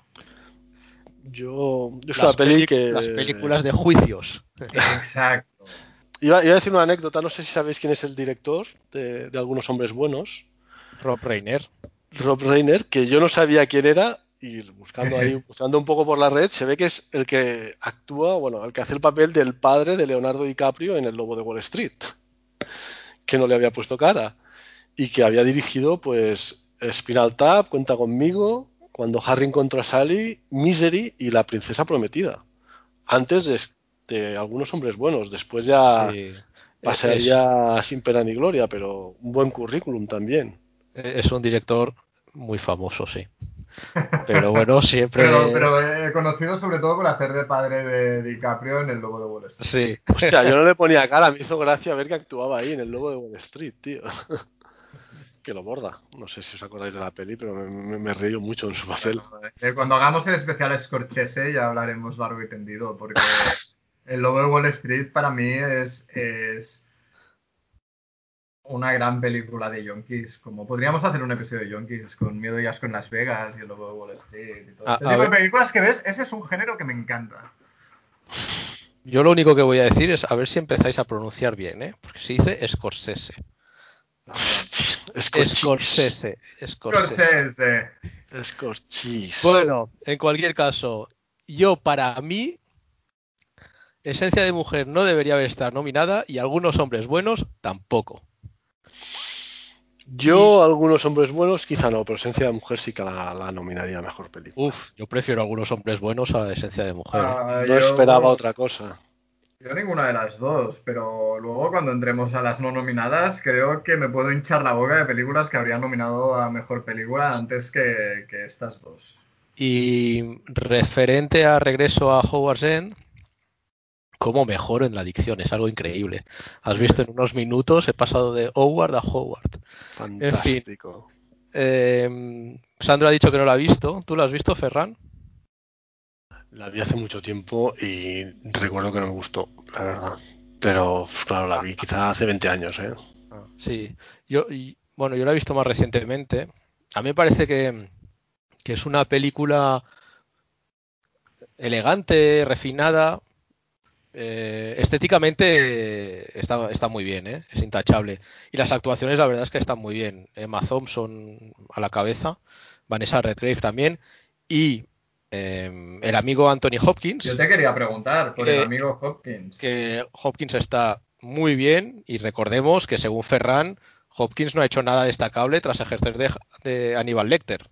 Speaker 4: Yo, yo es
Speaker 3: Las,
Speaker 4: una peli
Speaker 3: peli-
Speaker 4: que...
Speaker 3: las películas de juicios.
Speaker 5: Exacto.
Speaker 4: Iba, iba a decir una anécdota, no sé si sabéis quién es el director de, de Algunos Hombres Buenos,
Speaker 3: Rob Reiner.
Speaker 4: Rob Reiner, que yo no sabía quién era y buscando ahí, buscando un poco por la red, se ve que es el que actúa, bueno, el que hace el papel del padre de Leonardo DiCaprio en El Lobo de Wall Street, que no le había puesto cara y que había dirigido, pues, Spinal Tap, Cuenta conmigo, Cuando Harry encontró a Sally, Misery y La Princesa Prometida. Antes de, de Algunos Hombres Buenos, después ya
Speaker 3: Sí.
Speaker 4: pasaría sin pena ni gloria, pero un buen currículum también.
Speaker 3: Es, un director muy famoso, sí. Pero bueno, siempre.
Speaker 5: Pero, pero he conocido sobre todo por hacer de padre de DiCaprio en El Lobo de Wall Street.
Speaker 3: Sí.
Speaker 4: O sea, yo no le ponía cara, me hizo gracia ver que actuaba ahí en el logo de Wall Street, tío. Que lo borda. No sé si os acordáis de la peli, pero me, me, me reí mucho en su papel.
Speaker 5: Eh, Cuando hagamos el especial Scorchese ya hablaremos largo y tendido, porque El Lobo de Wall Street para mí es, es una gran película de Yonkis. Como podríamos hacer un episodio de Yonkis con Miedo y Asco en Las Vegas y El Lobo de Wall Street y todo
Speaker 3: A-
Speaker 5: este
Speaker 3: a
Speaker 5: tipo de películas que ves, ese es un género que me encanta.
Speaker 3: Yo lo único que voy a decir es a ver si empezáis a pronunciar bien, ¿eh? Porque se dice Scorsese. Scorsese. Scorsese.
Speaker 5: Scorsese.
Speaker 3: Bueno, en cualquier caso, yo para mí, Esencia de Mujer no debería haber estar nominada y algunos hombres buenos tampoco.
Speaker 4: Yo, algunos hombres buenos, quizá no, pero Esencia de Mujer sí que la, la nominaría a mejor película.
Speaker 3: Uf, yo prefiero algunos hombres buenos a Esencia de Mujer.
Speaker 5: Ah,
Speaker 4: no
Speaker 5: yo-
Speaker 4: esperaba otra cosa.
Speaker 5: Yo ninguna de las dos, pero luego cuando entremos a las no nominadas, creo que me puedo hinchar la boca de películas que habrían nominado a mejor película antes que, que estas dos.
Speaker 3: Y referente a regreso a Howard's End, cómo mejoro en la adicción, es algo increíble. Has visto en unos minutos, he pasado de Howard a Howard.
Speaker 4: Fantástico.
Speaker 3: Eh, Sandro ha dicho que no la ha visto. ¿Tú la has visto, Ferran?
Speaker 4: La vi hace mucho tiempo y recuerdo que no me gustó, la verdad. Pero, claro, la vi quizá hace 20 años, ¿eh?
Speaker 3: Sí. Yo, y- bueno, yo la he visto más recientemente. A mí me parece que, que es una película elegante, refinada. Eh, estéticamente está, está muy bien, ¿eh? es intachable. Y las actuaciones, la verdad es que están muy bien. Emma Thompson a la cabeza, Vanessa Redgrave también. Y eh, el amigo Anthony Hopkins.
Speaker 5: Yo te quería preguntar por
Speaker 3: Que-
Speaker 5: el amigo Hopkins.
Speaker 3: que Hopkins está muy bien y recordemos que según Ferran, Hopkins no ha hecho nada destacable tras ejercer de, de Aníbal Lecter.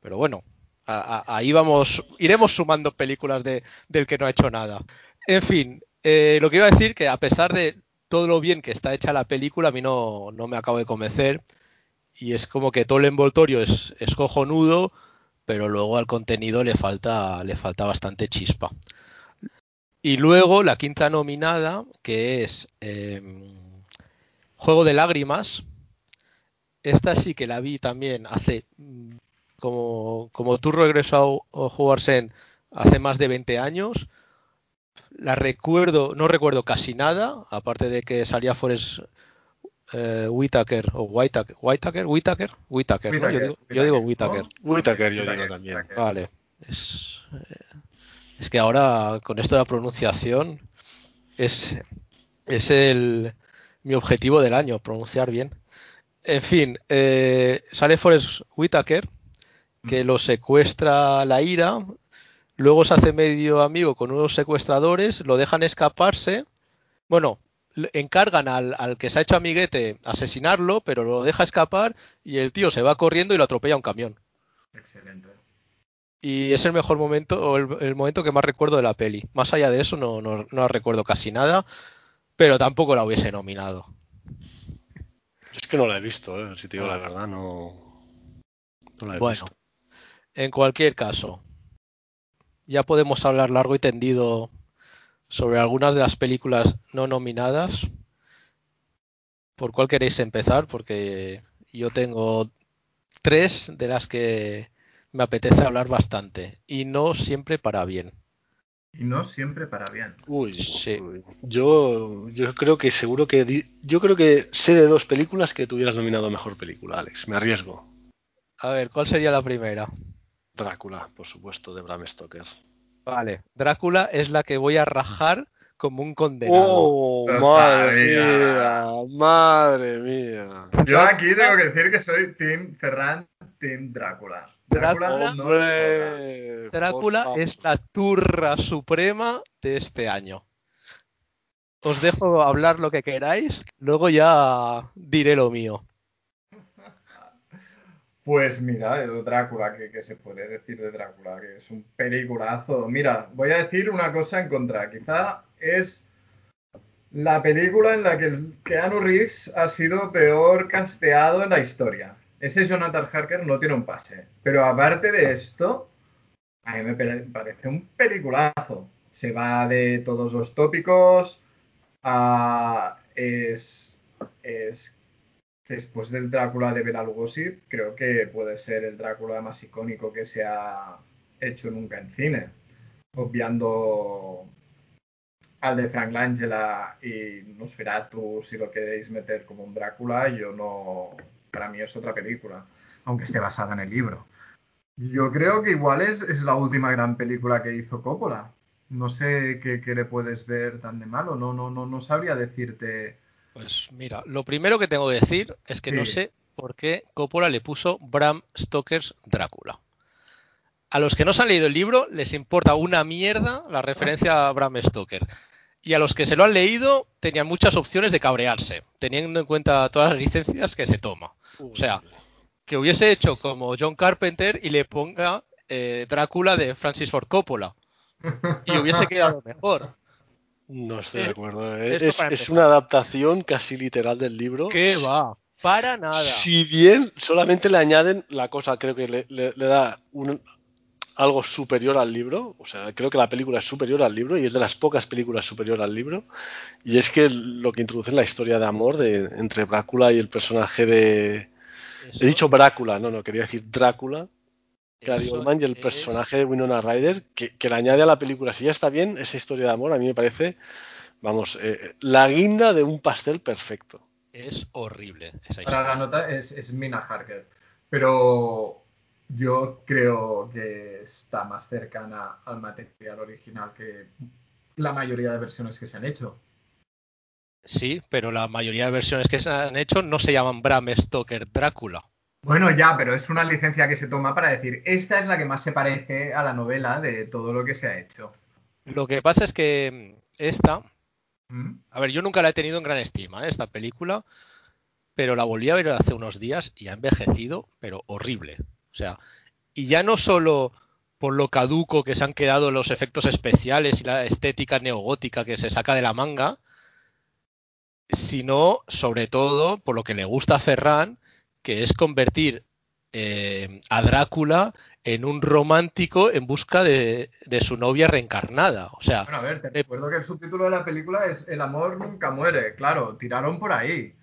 Speaker 3: Pero bueno, a- a- ahí vamos, iremos sumando películas de, del que no ha hecho nada. En fin, eh, lo que iba a decir que a pesar de todo lo bien que está hecha la película, a mí no, no me acabo de convencer. Y es como que todo el envoltorio es, es cojonudo, pero luego al contenido le falta, le falta bastante chispa. Y luego la quinta nominada, que es eh, Juego de Lágrimas. Esta sí que la vi también hace, mm, como, como tú regreso a End, hace más de 20 años. La recuerdo, no recuerdo casi nada, aparte de que salía Forrest eh, Whitaker o Whitaker, Whitaker, Whitaker, Whitaker, ¿no? Yo digo, yo digo
Speaker 5: Whitaker,
Speaker 3: Whitaker.
Speaker 4: yo digo también.
Speaker 5: Whittaker.
Speaker 3: Vale. Es, eh, es que ahora con esto de la pronunciación es, es el, mi objetivo del año, pronunciar bien. En fin, eh, sale Forrest Whitaker, que lo secuestra la ira, luego se hace medio amigo con unos secuestradores, lo dejan escaparse. Bueno, encargan al, al que se ha hecho amiguete asesinarlo, pero lo deja escapar y el tío se va corriendo y lo atropella un camión.
Speaker 5: Excelente.
Speaker 3: Y es el mejor momento, o el, el momento que más recuerdo de la peli. Más allá de eso, no, no, no recuerdo casi nada, pero tampoco la hubiese nominado.
Speaker 4: Yo es que no la he visto, ¿eh? si te digo la verdad, no, no la he
Speaker 3: Bueno,
Speaker 4: visto.
Speaker 3: en cualquier caso, ya podemos hablar largo y tendido sobre algunas de las películas no nominadas. ¿Por cuál queréis empezar? Porque yo tengo tres de las que me apetece hablar bastante y no siempre para bien.
Speaker 5: Y no siempre para bien.
Speaker 4: Uy,
Speaker 3: Sí.
Speaker 4: uy. Yo, yo creo que seguro que di- yo creo que sé de dos películas que tuvieras nominado a mejor película, Alex. Me arriesgo.
Speaker 3: A ver, ¿cuál sería la primera?
Speaker 4: Drácula, por supuesto, de Bram Stoker.
Speaker 3: Vale. Drácula es la que voy a rajar como un condenado.
Speaker 4: ¡Oh, madre mía! ¡Madre mía!
Speaker 5: Yo aquí tengo que decir que soy Team Ferran, Team Drácula.
Speaker 3: Drácula. Drácula
Speaker 4: por
Speaker 3: es la turra suprema de este año. Os dejo hablar lo que queráis, luego ya diré lo mío.
Speaker 5: Pues mira, Drácula, que, que se puede decir de Drácula, que es un peliculazo. Mira, voy a decir una cosa en contra. Quizá es la película en la que Keanu Reeves ha sido peor casteado en la historia. Ese Jonathan Harker no tiene un pase. Pero aparte de esto, a mí me pare- parece un peliculazo. Se va de todos los tópicos. a- es, es después del Drácula de Bela Lugosi, creo que puede ser el Drácula más icónico que se ha hecho nunca en cine. Obviando al de Frank Langella y Nosferatu, si lo queréis meter como un Drácula, yo no. Para mí es otra película, aunque esté basada en el libro. Yo creo que igual es, es la última gran película que hizo Coppola. No sé qué, qué le puedes ver tan de malo. No, no, no, no sabría decirte.
Speaker 3: Pues mira, lo primero que tengo que decir es que no sé por qué Coppola le puso Bram Stoker's Drácula. A los que no se han leído el libro les importa una mierda la referencia a Bram Stoker. Y a los que se lo han leído tenían muchas opciones de cabrearse, teniendo en cuenta todas las licencias que se toma. O sea, que hubiese hecho como John Carpenter y le ponga eh, Drácula de Francis Ford Coppola. Y hubiese quedado mejor.
Speaker 4: No estoy de
Speaker 3: eh,
Speaker 4: acuerdo. ¿eh? Es, es una adaptación casi literal del libro.
Speaker 3: ¿Qué va? Para nada.
Speaker 4: Si bien solamente le añaden la cosa, creo que le, le- le da un- algo superior al libro, o sea, creo que la película es superior al libro y es de las pocas películas superior al libro, y es que lo que introduce es la historia de amor de, entre Drácula y el personaje de...
Speaker 3: Eso-
Speaker 4: He dicho Drácula, no, no, quería decir Drácula, Gary
Speaker 3: eso
Speaker 4: Oldman y el
Speaker 3: es-
Speaker 4: personaje de Winona Ryder, que, que le añade a la película, si ya está bien, esa historia de amor a mí me parece, vamos, eh, la guinda de un pastel perfecto.
Speaker 3: Es horrible esa
Speaker 5: Para la
Speaker 3: historia.
Speaker 5: nota es, es Mina Harker. Pero yo creo que está más cercana al material original que la mayoría de versiones que se han hecho.
Speaker 3: Sí, pero la mayoría de versiones que se han hecho no se llaman Bram Stoker Drácula.
Speaker 5: Bueno, ya, pero es una licencia que se toma para decir, esta es la que más se parece a la novela de todo lo que se ha hecho.
Speaker 3: Lo que pasa es que mm, esta,
Speaker 5: ¿Mm?
Speaker 3: a ver, yo nunca la he tenido en gran estima, ¿eh? esta película, pero la volví a ver hace unos días y ha envejecido, pero horrible. O sea, y ya no solo por lo caduco que se han quedado los efectos especiales y la estética neogótica que se saca de la manga, sino sobre todo por lo que le gusta a Ferran, que es convertir eh, a Drácula en un romántico en busca de, de su novia reencarnada. O sea,
Speaker 5: Bueno, a ver, te
Speaker 3: Eh,
Speaker 5: recuerdo que el subtítulo de la película es El amor nunca muere. Claro, tiraron por ahí.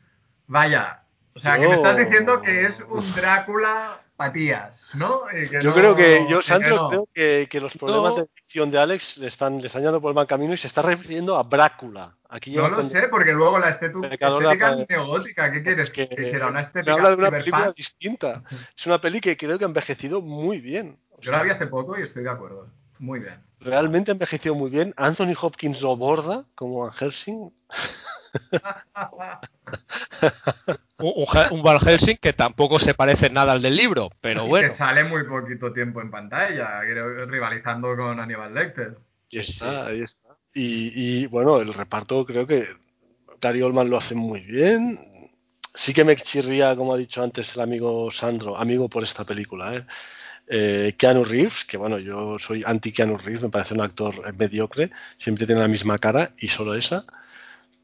Speaker 5: Vaya, o sea, que me estás diciendo que es un Drácula patías, ¿no?
Speaker 4: Yo
Speaker 5: no-
Speaker 4: creo que, yo,
Speaker 5: que
Speaker 4: Sandro,
Speaker 5: no.
Speaker 4: creo que, que los problemas
Speaker 3: No.
Speaker 4: de dicción de Alex le están, le están llevando por el mal camino y se está refiriendo a Brácula. Aquí
Speaker 5: No lo
Speaker 4: cuando-
Speaker 5: sé, porque luego la estética neogótica. ¿Qué quieres?
Speaker 4: que,
Speaker 5: Que, que era una estética
Speaker 4: habla de una película distinta. Es una peli que creo que ha envejecido muy bien.
Speaker 5: Yo la vi hace poco y estoy de acuerdo. Muy bien.
Speaker 4: Realmente envejeció muy bien. Anthony Hopkins lo borda como Van Helsing.
Speaker 3: Un, un Van Helsing que tampoco se parece nada al del libro, pero
Speaker 5: Y
Speaker 3: bueno.
Speaker 5: Que sale muy poquito tiempo en pantalla, creo, rivalizando con Aníbal Lecter.
Speaker 4: Y está, ahí está. Y, y, bueno, el reparto creo que Gary Oldman lo hace muy bien. Sí que me chirría, como ha dicho antes el amigo Sandro, amigo por esta película, ¿eh? Eh, Keanu Reeves, que bueno, yo soy anti Keanu Reeves, me parece un actor mediocre, siempre tiene la misma cara y solo esa.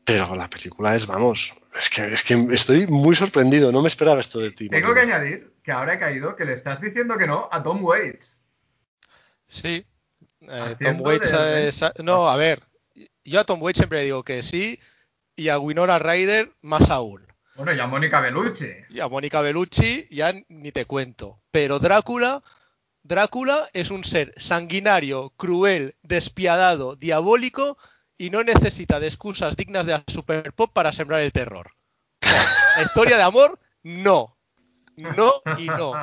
Speaker 4: Pero la película es, vamos, es que, es que estoy muy sorprendido, no me esperaba esto de ti.
Speaker 5: Tengo que añadir que ahora he caído que le estás diciendo que no a Tom Waits.
Speaker 3: Sí. Eh, Tom Waits
Speaker 5: de-
Speaker 3: es- No, a ver. Yo a Tom Waits siempre digo que sí. Y a Winona Ryder más aún.
Speaker 5: Bueno, y a Mónica Bellucci.
Speaker 3: Y a Mónica Bellucci ya ni te cuento. Pero Drácula, Drácula es un ser sanguinario, cruel, despiadado, diabólico y no necesita de excusas dignas de la super pop para sembrar el terror. La historia de amor, no. No y no.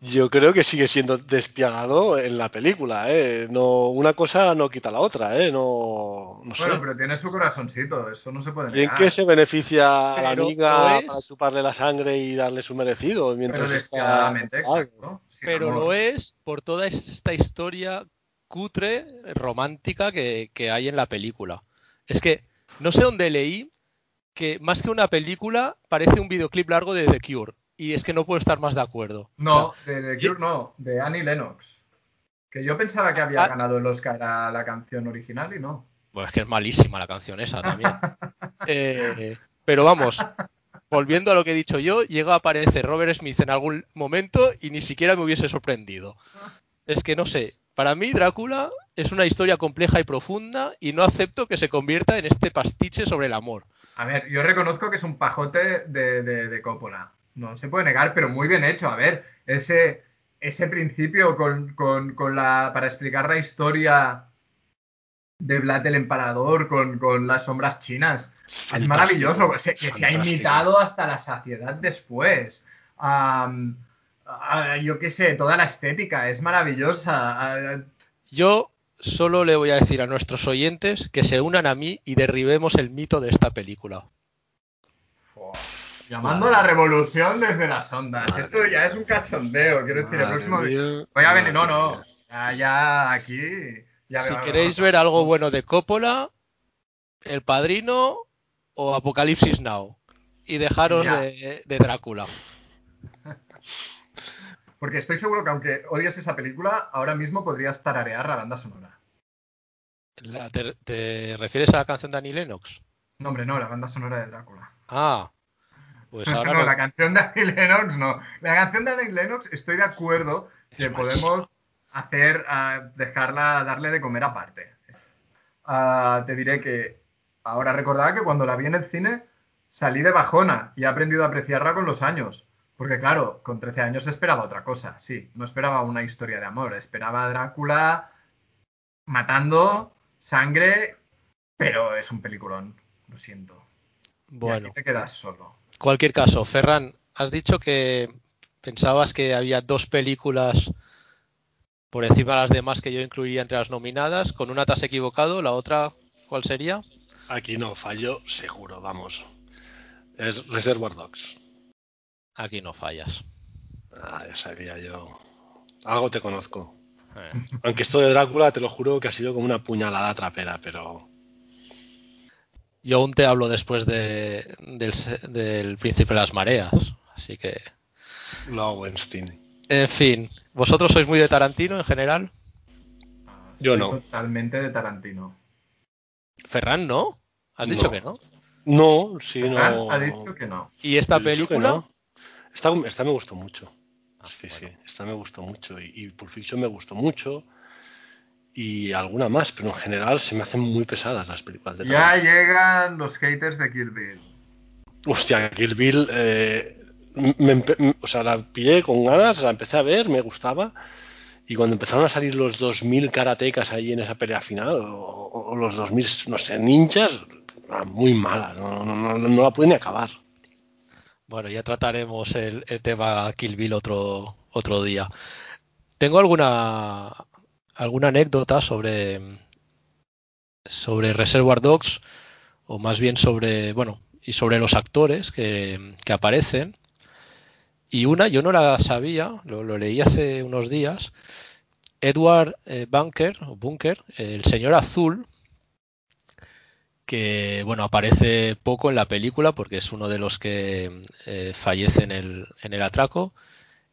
Speaker 4: Yo creo que sigue siendo despiadado en la película, ¿eh? No, una cosa no quita la otra, ¿eh? No, no sé.
Speaker 5: Bueno, pero tiene su corazoncito, eso no se puede
Speaker 4: ¿Y en
Speaker 5: negar.
Speaker 4: qué se beneficia a la
Speaker 3: Pero
Speaker 4: amiga
Speaker 3: es.
Speaker 4: para chuparle la sangre y darle su merecido?
Speaker 5: Pero
Speaker 4: Mientras
Speaker 5: despiadadamente,
Speaker 4: está...
Speaker 5: exacto. Sin
Speaker 3: Pero
Speaker 5: amor.
Speaker 3: lo es por toda esta historia cutre, romántica que, que hay en la película. Es que no sé dónde leí que más que una película parece un videoclip largo de The Cure. Y es que no puedo estar más de acuerdo.
Speaker 5: No,
Speaker 3: O
Speaker 5: de, de Cure no, de Annie Lennox. Que yo pensaba que había
Speaker 3: Ah.
Speaker 5: ganado el Oscar a la canción original y no.
Speaker 3: Bueno, es que es malísima la canción esa también. Eh, pero vamos, volviendo a lo que he dicho yo, llega a aparecer Robert Smith en algún momento y ni siquiera me hubiese sorprendido. Es que no sé, para mí Drácula es una historia compleja y profunda y no acepto que se convierta en este pastiche sobre el amor.
Speaker 5: A ver, yo reconozco que es un pajote de, de, de Coppola. No se puede negar, pero muy bien hecho. A ver, ese, ese principio con, con, con la, para explicar la historia de Vlad el Emparador con, con las sombras chinas. Es
Speaker 4: Fantástico,
Speaker 5: maravilloso, que se, que se ha imitado hasta la saciedad después. Ah, yo qué sé, toda la estética es maravillosa.
Speaker 3: Yo solo le voy a decir a nuestros oyentes que se unan a mí y derribemos el mito de esta película.
Speaker 5: Llamando a la revolución desde las ondas.
Speaker 4: Madre
Speaker 5: Esto ya es un cachondeo. Quiero decir, el próximo.
Speaker 4: mía,
Speaker 5: Voy a venir, no, no. Ya, ya aquí. Ya
Speaker 3: si queréis ver algo bueno de Coppola, El Padrino o Apocalipsis Now. Y dejaros de Drácula.
Speaker 5: Porque estoy seguro que aunque odies esa película, ahora mismo podrías tararear la banda sonora.
Speaker 3: La- ¿Te, te refieres a la canción de Annie Lennox?
Speaker 5: No, hombre, no, la banda sonora de Drácula.
Speaker 3: Ah, pues ahora
Speaker 5: no, la canción de Annie Lennox no. La canción de Annie Lennox estoy de acuerdo que
Speaker 3: Es
Speaker 5: podemos hacer, ah, dejarla, darle de comer aparte. Ah, te diré que ahora recordaba que cuando la vi en el cine salí de bajona y he aprendido a apreciarla con los años. Porque claro, con 13 años esperaba otra cosa, sí. No esperaba una historia de amor, esperaba a Drácula matando, sangre, pero es un peliculón, lo siento. Y
Speaker 3: Bueno,
Speaker 5: aquí te quedas solo.
Speaker 3: cualquier caso, Ferran, has dicho que pensabas que había dos películas por encima de las demás que yo incluiría entre las nominadas. Con una te has equivocado, la otra, ¿cuál sería?
Speaker 4: Aquí no, falló seguro, vamos. Es Reservoir Dogs.
Speaker 3: Aquí no fallas.
Speaker 4: Ah, ya sabía yo. Algo te conozco.
Speaker 3: Eh,
Speaker 4: Aunque esto de Drácula, te lo juro que ha sido como una puñalada trapera, pero
Speaker 3: Yo aún te hablo después de, del, Príncipe de las Mareas. Así que,
Speaker 4: Lowenstein.
Speaker 3: en fin, ¿vosotros sois muy de Tarantino en general?
Speaker 4: Yo
Speaker 5: soy
Speaker 4: no.
Speaker 5: Totalmente de Tarantino.
Speaker 3: Ferran, ¿no? Has dicho que no.
Speaker 4: No, sí,
Speaker 5: Ferran
Speaker 4: no.
Speaker 5: ha dicho que no.
Speaker 3: ¿Y esta película?
Speaker 4: no. Esta, esta me gustó mucho.
Speaker 3: Ah,
Speaker 4: Sí,
Speaker 3: bueno.
Speaker 4: sí, esta me gustó mucho. Y, y Pulp Fiction me gustó mucho. Y alguna más, pero en general se me hacen muy pesadas las películas de
Speaker 5: Ya
Speaker 4: Tarantino.
Speaker 5: llegan los haters de Kill Bill.
Speaker 4: Hostia, Kill Bill, eh, me o sea, la pillé con ganas, la empecé a ver, me gustaba. Y cuando empezaron a salir los 2000 karatecas ahí en esa pelea final, o, o los 2000, no sé, ninjas, ah, muy mala, no, no, no, no la pude ni acabar.
Speaker 3: Bueno, ya trataremos el, tema Kill Bill otro, otro día. tengo alguna alguna anécdota sobre sobre Reservoir Dogs o más bien sobre bueno y sobre los actores que, que aparecen y una yo no la sabía lo, leí hace unos días Edward eh, Bunker, el señor azul, que bueno aparece poco en la película porque es uno de los que eh, fallece en el, en el atraco.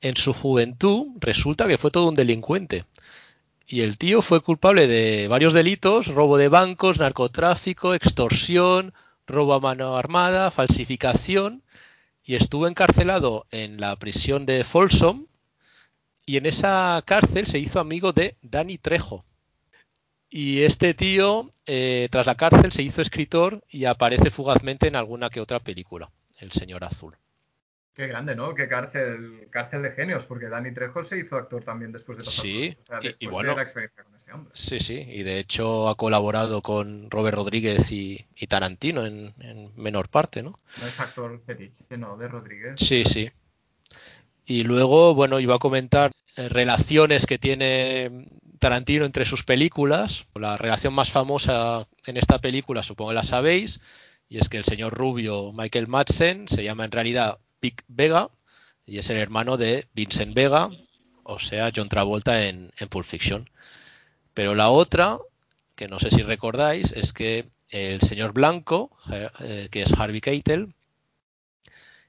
Speaker 3: En su juventud resulta que fue todo un delincuente. Y el tío fue culpable de varios delitos, robo de bancos, narcotráfico, extorsión, robo a mano armada, falsificación, y estuvo encarcelado en la prisión de Folsom, y en esa cárcel se hizo amigo de Dani Trejo. Y este tío, eh, tras la cárcel, se hizo escritor y aparece fugazmente en alguna que otra película, El Señor Azul.
Speaker 5: Qué grande, ¿no? Qué cárcel, cárcel de genios, porque Dani Trejo se hizo actor también después de pasar
Speaker 3: Sí,
Speaker 5: o sea,
Speaker 3: y-
Speaker 5: después
Speaker 3: y bueno,
Speaker 5: de la experiencia con este hombre.
Speaker 3: Sí, sí, y de hecho ha colaborado con Robert Rodríguez y, y Tarantino en, en menor parte, ¿no?
Speaker 5: No es actor fetiche, no, de Rodríguez.
Speaker 3: Sí, sí. Y luego, bueno, iba a comentar eh, relaciones que tiene Tarantino entre sus películas. La relación más famosa en esta película, supongo la sabéis, y es que el señor rubio Michael Madsen se llama en realidad Vic Vega y es el hermano de Vincent Vega, o sea, John Travolta en, en Pulp Fiction. Pero la otra, que no sé si recordáis, es que el señor Blanco, eh, que es Harvey Keitel,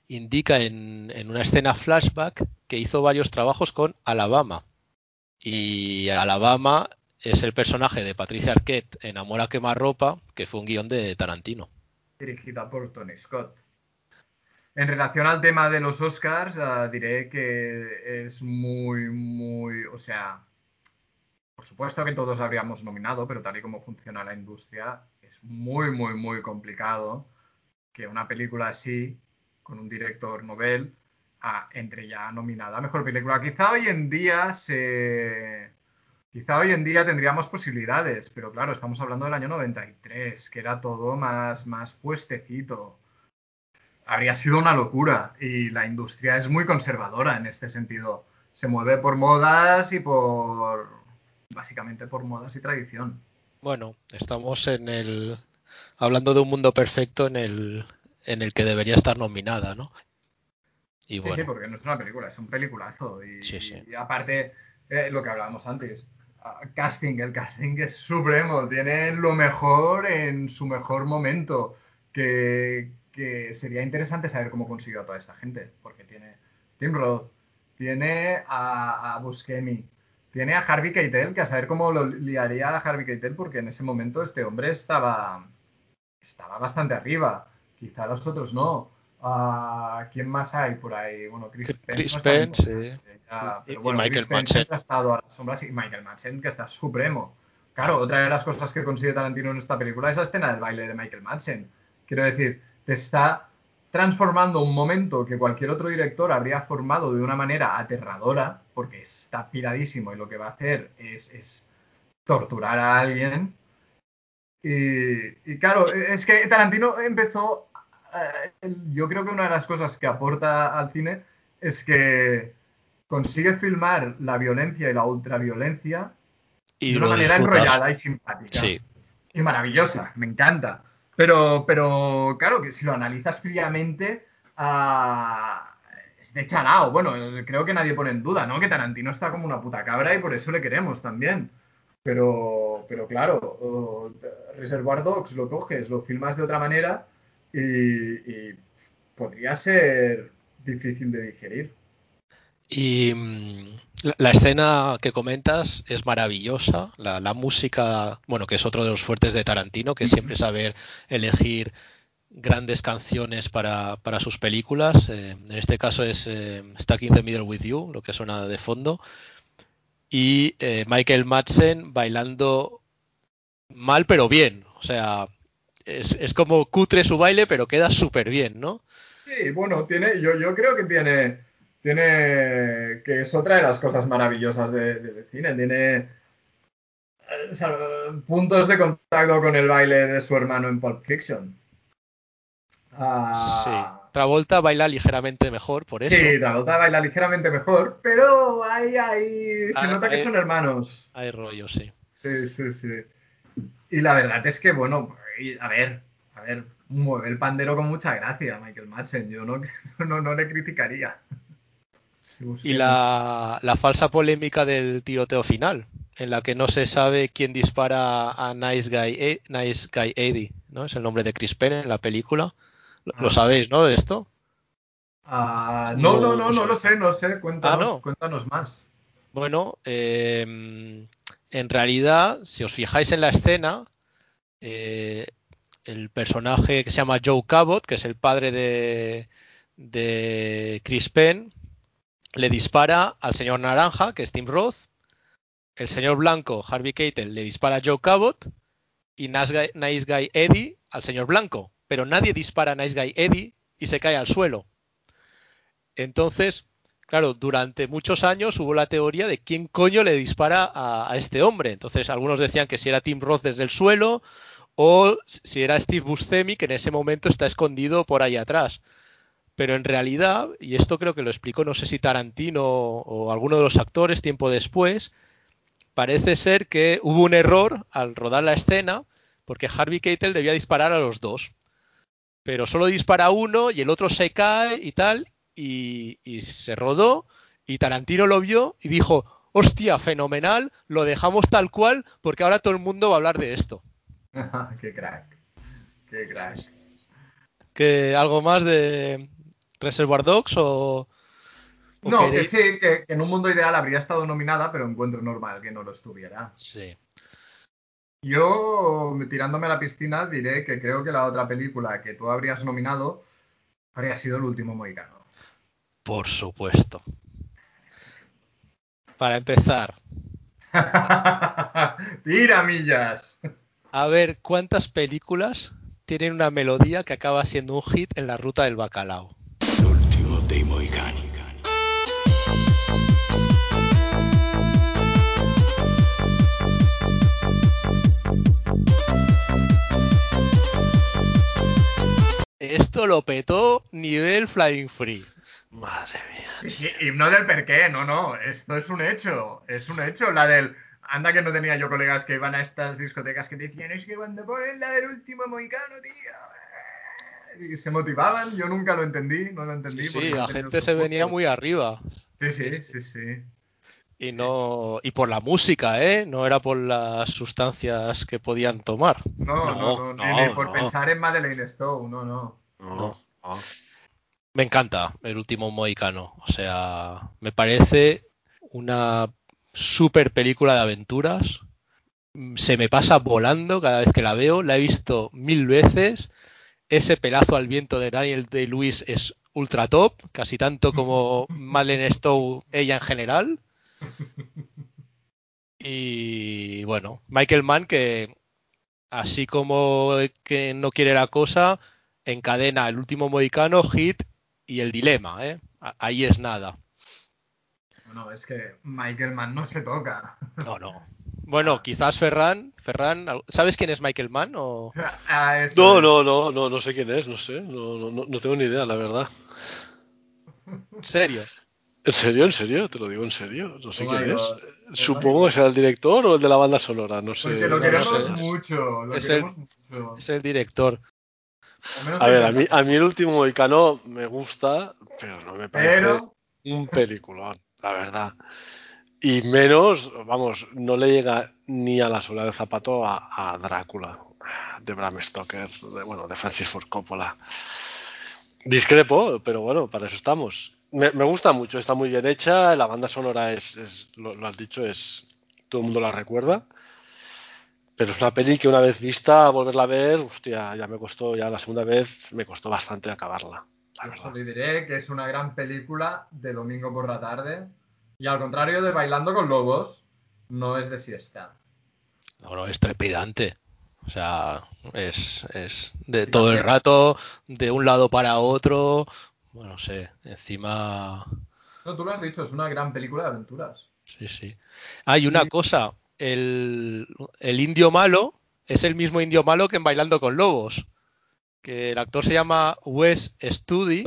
Speaker 3: indica en, en, una escena flashback que hizo varios trabajos con Alabama. Y Alabama es el personaje de Patricia Arquette en Amor a quemarropa, que fue un guion de Tarantino.
Speaker 5: Dirigida por Tony Scott. En relación al tema de los Oscars, uh, diré que es muy, muy, o sea, por supuesto que todos habríamos nominado, pero tal y como funciona la industria, es muy, muy, muy complicado que una película así con un director novel a, entre ya nominada a mejor película. Quizá hoy en día se. Quizá hoy en día tendríamos posibilidades, pero claro, estamos hablando del año 93, que era todo más, más puestecito. Habría sido una locura y la industria es muy conservadora en este sentido. Se mueve por modas y por. básicamente por modas y tradición.
Speaker 3: Bueno, estamos en el. hablando de un mundo perfecto en el, en el que debería estar nominada, ¿no?
Speaker 5: Y bueno. Sí, sí, porque no es una película, es un peliculazo. Y,
Speaker 3: sí, sí.
Speaker 5: y aparte, eh, lo que hablábamos antes, uh, casting, el casting es supremo, tiene lo mejor en su mejor momento, que, que sería interesante saber cómo consiguió a toda esta gente, porque tiene Tim Roth, tiene a, a Buscemi, tiene a Harvey Keitel, que a saber cómo lo liaría a Harvey Keitel, porque en ese momento este hombre estaba, estaba bastante arriba quizá los otros no. Uh, ¿Quién más hay por ahí? Bueno, Chris,
Speaker 3: Chris
Speaker 5: no
Speaker 3: Penn, sí.
Speaker 5: Ya, pero
Speaker 3: y,
Speaker 5: bueno,
Speaker 3: y Michael
Speaker 5: Chris
Speaker 3: Madsen.
Speaker 5: ha estado a las sombras y Michael Madsen, que está supremo. Claro, otra de las cosas que consigue Tarantino en esta película es la escena del baile de Michael Madsen. Quiero decir, te está transformando un momento que cualquier otro director habría formado de una manera aterradora, porque está piradísimo y lo que va a hacer es, es torturar a alguien, y, y, claro, es que Tarantino empezó, yo creo que una de las cosas que aporta al cine es que consigue filmar la violencia y la ultraviolencia
Speaker 3: y
Speaker 5: de una manera
Speaker 3: disfrutas.
Speaker 5: enrollada y simpática.
Speaker 3: Sí.
Speaker 5: Y maravillosa, me encanta. Pero, pero claro, que si lo analizas fríamente, uh, es de chalao. Bueno, creo que nadie pone en duda, ¿no? Que Tarantino está como una puta cabra y por eso le queremos también. Pero, pero claro, uh, Reservoir Dogs lo coges, lo filmas de otra manera y, y, podría ser difícil de digerir.
Speaker 3: Y la, la, escena que comentas es maravillosa, la, la, música, bueno, que es otro de los fuertes de Tarantino, que siempre saber elegir grandes canciones para, para sus películas. Eh, en este caso es eh, Stuck in the Middle with You, lo que suena de fondo y eh, Michael Madsen bailando mal pero bien. O sea, es, es como cutre su baile, pero queda súper bien, ¿no?
Speaker 5: Sí, bueno, tiene, yo, yo creo que tiene, tiene, que es otra de las cosas maravillosas de, de, de cine, tiene o sea, puntos de contacto con el baile de su hermano en Pulp Fiction.
Speaker 3: Ah, Travolta baila ligeramente mejor, por eso.
Speaker 5: Sí, Travolta baila ligeramente mejor, pero ahí, ahí se
Speaker 3: Ah,
Speaker 5: nota que son hermanos.
Speaker 3: Hay rollo, sí.
Speaker 5: Sí, sí, sí. Y la verdad es que, bueno, a ver, a ver, mueve el pandero con mucha gracia, Michael Madsen. Yo no, no, no le criticaría.
Speaker 3: Y la, la falsa polémica del tiroteo final, en la que no se sabe quién dispara a Nice Guy, E- nice Guy Eddie, ¿no? Es el nombre de Chris Penn en la película. Lo, lo
Speaker 5: Ah.
Speaker 3: sabéis, ¿no? De esto.
Speaker 5: Ah, no, no, no, no lo sé, no sé. Cuéntanos,
Speaker 3: Ah, no.
Speaker 5: cuéntanos más.
Speaker 3: Bueno, eh, en realidad, si os fijáis en la escena, eh, el personaje que se llama Joe Cabot, que es el padre de, Chris Penn, le dispara al señor Naranja, que es Tim Roth, el señor Blanco, Harvey Keitel, le dispara a Joe Cabot y Nice Guy, Nice Guy Eddie al señor Blanco, pero nadie dispara a Nice Guy Eddie y se cae al suelo. Entonces, claro, durante muchos años hubo la teoría de quién coño le dispara a, a este hombre. Entonces, algunos decían que si era Tim Roth desde el suelo o si era Steve Buscemi, que en ese momento está escondido por ahí atrás. Pero en realidad, y esto creo que lo explicó, no sé si Tarantino o alguno de los actores tiempo después, parece ser que hubo un error al rodar la escena porque Harvey Keitel debía disparar a los dos. Pero solo dispara uno y el otro se cae y tal, y, y se rodó, y Tarantino lo vio y dijo, hostia, fenomenal, lo dejamos tal cual porque ahora todo el mundo va a hablar de esto.
Speaker 5: qué crack. Qué crack.
Speaker 3: ¿Que algo más de Reservoir Dogs o...? o
Speaker 5: No, que sí, que, que en un mundo ideal habría estado nominada, pero encuentro normal que no lo estuviera.
Speaker 3: Sí.
Speaker 5: Yo, tirándome a la piscina, diré que creo que la otra película que tú habrías nominado habría sido El último mohicano.
Speaker 3: Por supuesto. Para empezar,
Speaker 5: Tira millas.
Speaker 3: A ver cuántas películas tienen una melodía que acaba siendo un hit en la ruta del bacalao.
Speaker 6: L'ultimo dei Moicani.
Speaker 3: Esto lo petó nivel Flying Free.
Speaker 4: Madre mía.
Speaker 5: Sí, sí, himno del perqué, no, no, esto es un hecho, es un hecho, la del... Anda que no tenía yo colegas que iban a estas discotecas que decían, es que cuando ponen la del último mohicano, tío... Y se motivaban, yo nunca lo entendí, no lo entendí.
Speaker 3: Sí, la gente se venía
Speaker 5: gustos.
Speaker 3: muy arriba.
Speaker 5: Sí, sí, sí, sí.
Speaker 3: Y no y por la música, ¿eh? No era por las sustancias que podían tomar.
Speaker 5: No, no,
Speaker 4: No,
Speaker 5: no, ni,
Speaker 4: no,
Speaker 5: ni por
Speaker 4: no.
Speaker 5: pensar en Madeleine Stowe, no, no.
Speaker 4: No,
Speaker 3: No.
Speaker 4: no.
Speaker 3: Me encanta el último Mohicano. O sea, me parece una super película de aventuras. Se me pasa volando cada vez que la veo. La he visto mil veces. Ese pelazo al viento de Daniel Day-Lewis es ultra top, casi tanto como Madeleine Stowe, ella en general. Y bueno, Michael Mann que así como que no quiere la cosa, encadena el último mohicano, hit y el dilema, ¿eh? Ahí es nada.
Speaker 5: No, es que Michael Mann no se toca.
Speaker 3: No, no. Bueno, quizás Ferran, Ferran, ¿sabes quién es Michael Mann? O...
Speaker 5: Ah,
Speaker 4: No,
Speaker 5: es.
Speaker 4: no, no, no, no sé quién es, no sé, no, no, no- no tengo ni idea, la verdad.
Speaker 3: ¿En serio?
Speaker 4: ¿En serio? ¿En serio? Te lo digo en serio, no sé
Speaker 5: Oh
Speaker 4: quién es.
Speaker 5: Oh
Speaker 4: Supongo que será el director o el de la banda sonora, no sé.
Speaker 5: Lo queremos
Speaker 3: no sé.
Speaker 5: mucho, lo
Speaker 3: Es
Speaker 5: queremos mucho.
Speaker 3: Es el director.
Speaker 4: A ver, a mí, a mí el último Moicano me gusta, pero no me parece
Speaker 5: Pero,
Speaker 4: un peliculón, la verdad. Y menos, vamos, no le llega ni a la sola del zapato a, a Drácula, de Bram Stoker, de, bueno, de Francis Ford Coppola. Discrepo, pero bueno, para eso estamos. Me, me gusta mucho, está muy bien hecha, la banda sonora es, es- lo, lo has dicho, es todo el mundo la recuerda. Pero es una peli que una vez vista, volverla a ver, hostia, ya me costó, ya la segunda vez me costó bastante acabarla. Verdad.
Speaker 5: solo diré que es una gran película de domingo por la tarde. Y al contrario de Bailando con Lobos, no es de siesta.
Speaker 3: No, no, es trepidante. O sea, es, es de todo el rato, de un lado para otro. Bueno, no sé, encima.
Speaker 5: No, tú lo has dicho, es una gran película de aventuras.
Speaker 3: Sí, sí. Hay una cosa, el, el indio malo es el mismo indio malo que en Bailando con Lobos. Que el actor se llama Wes Studi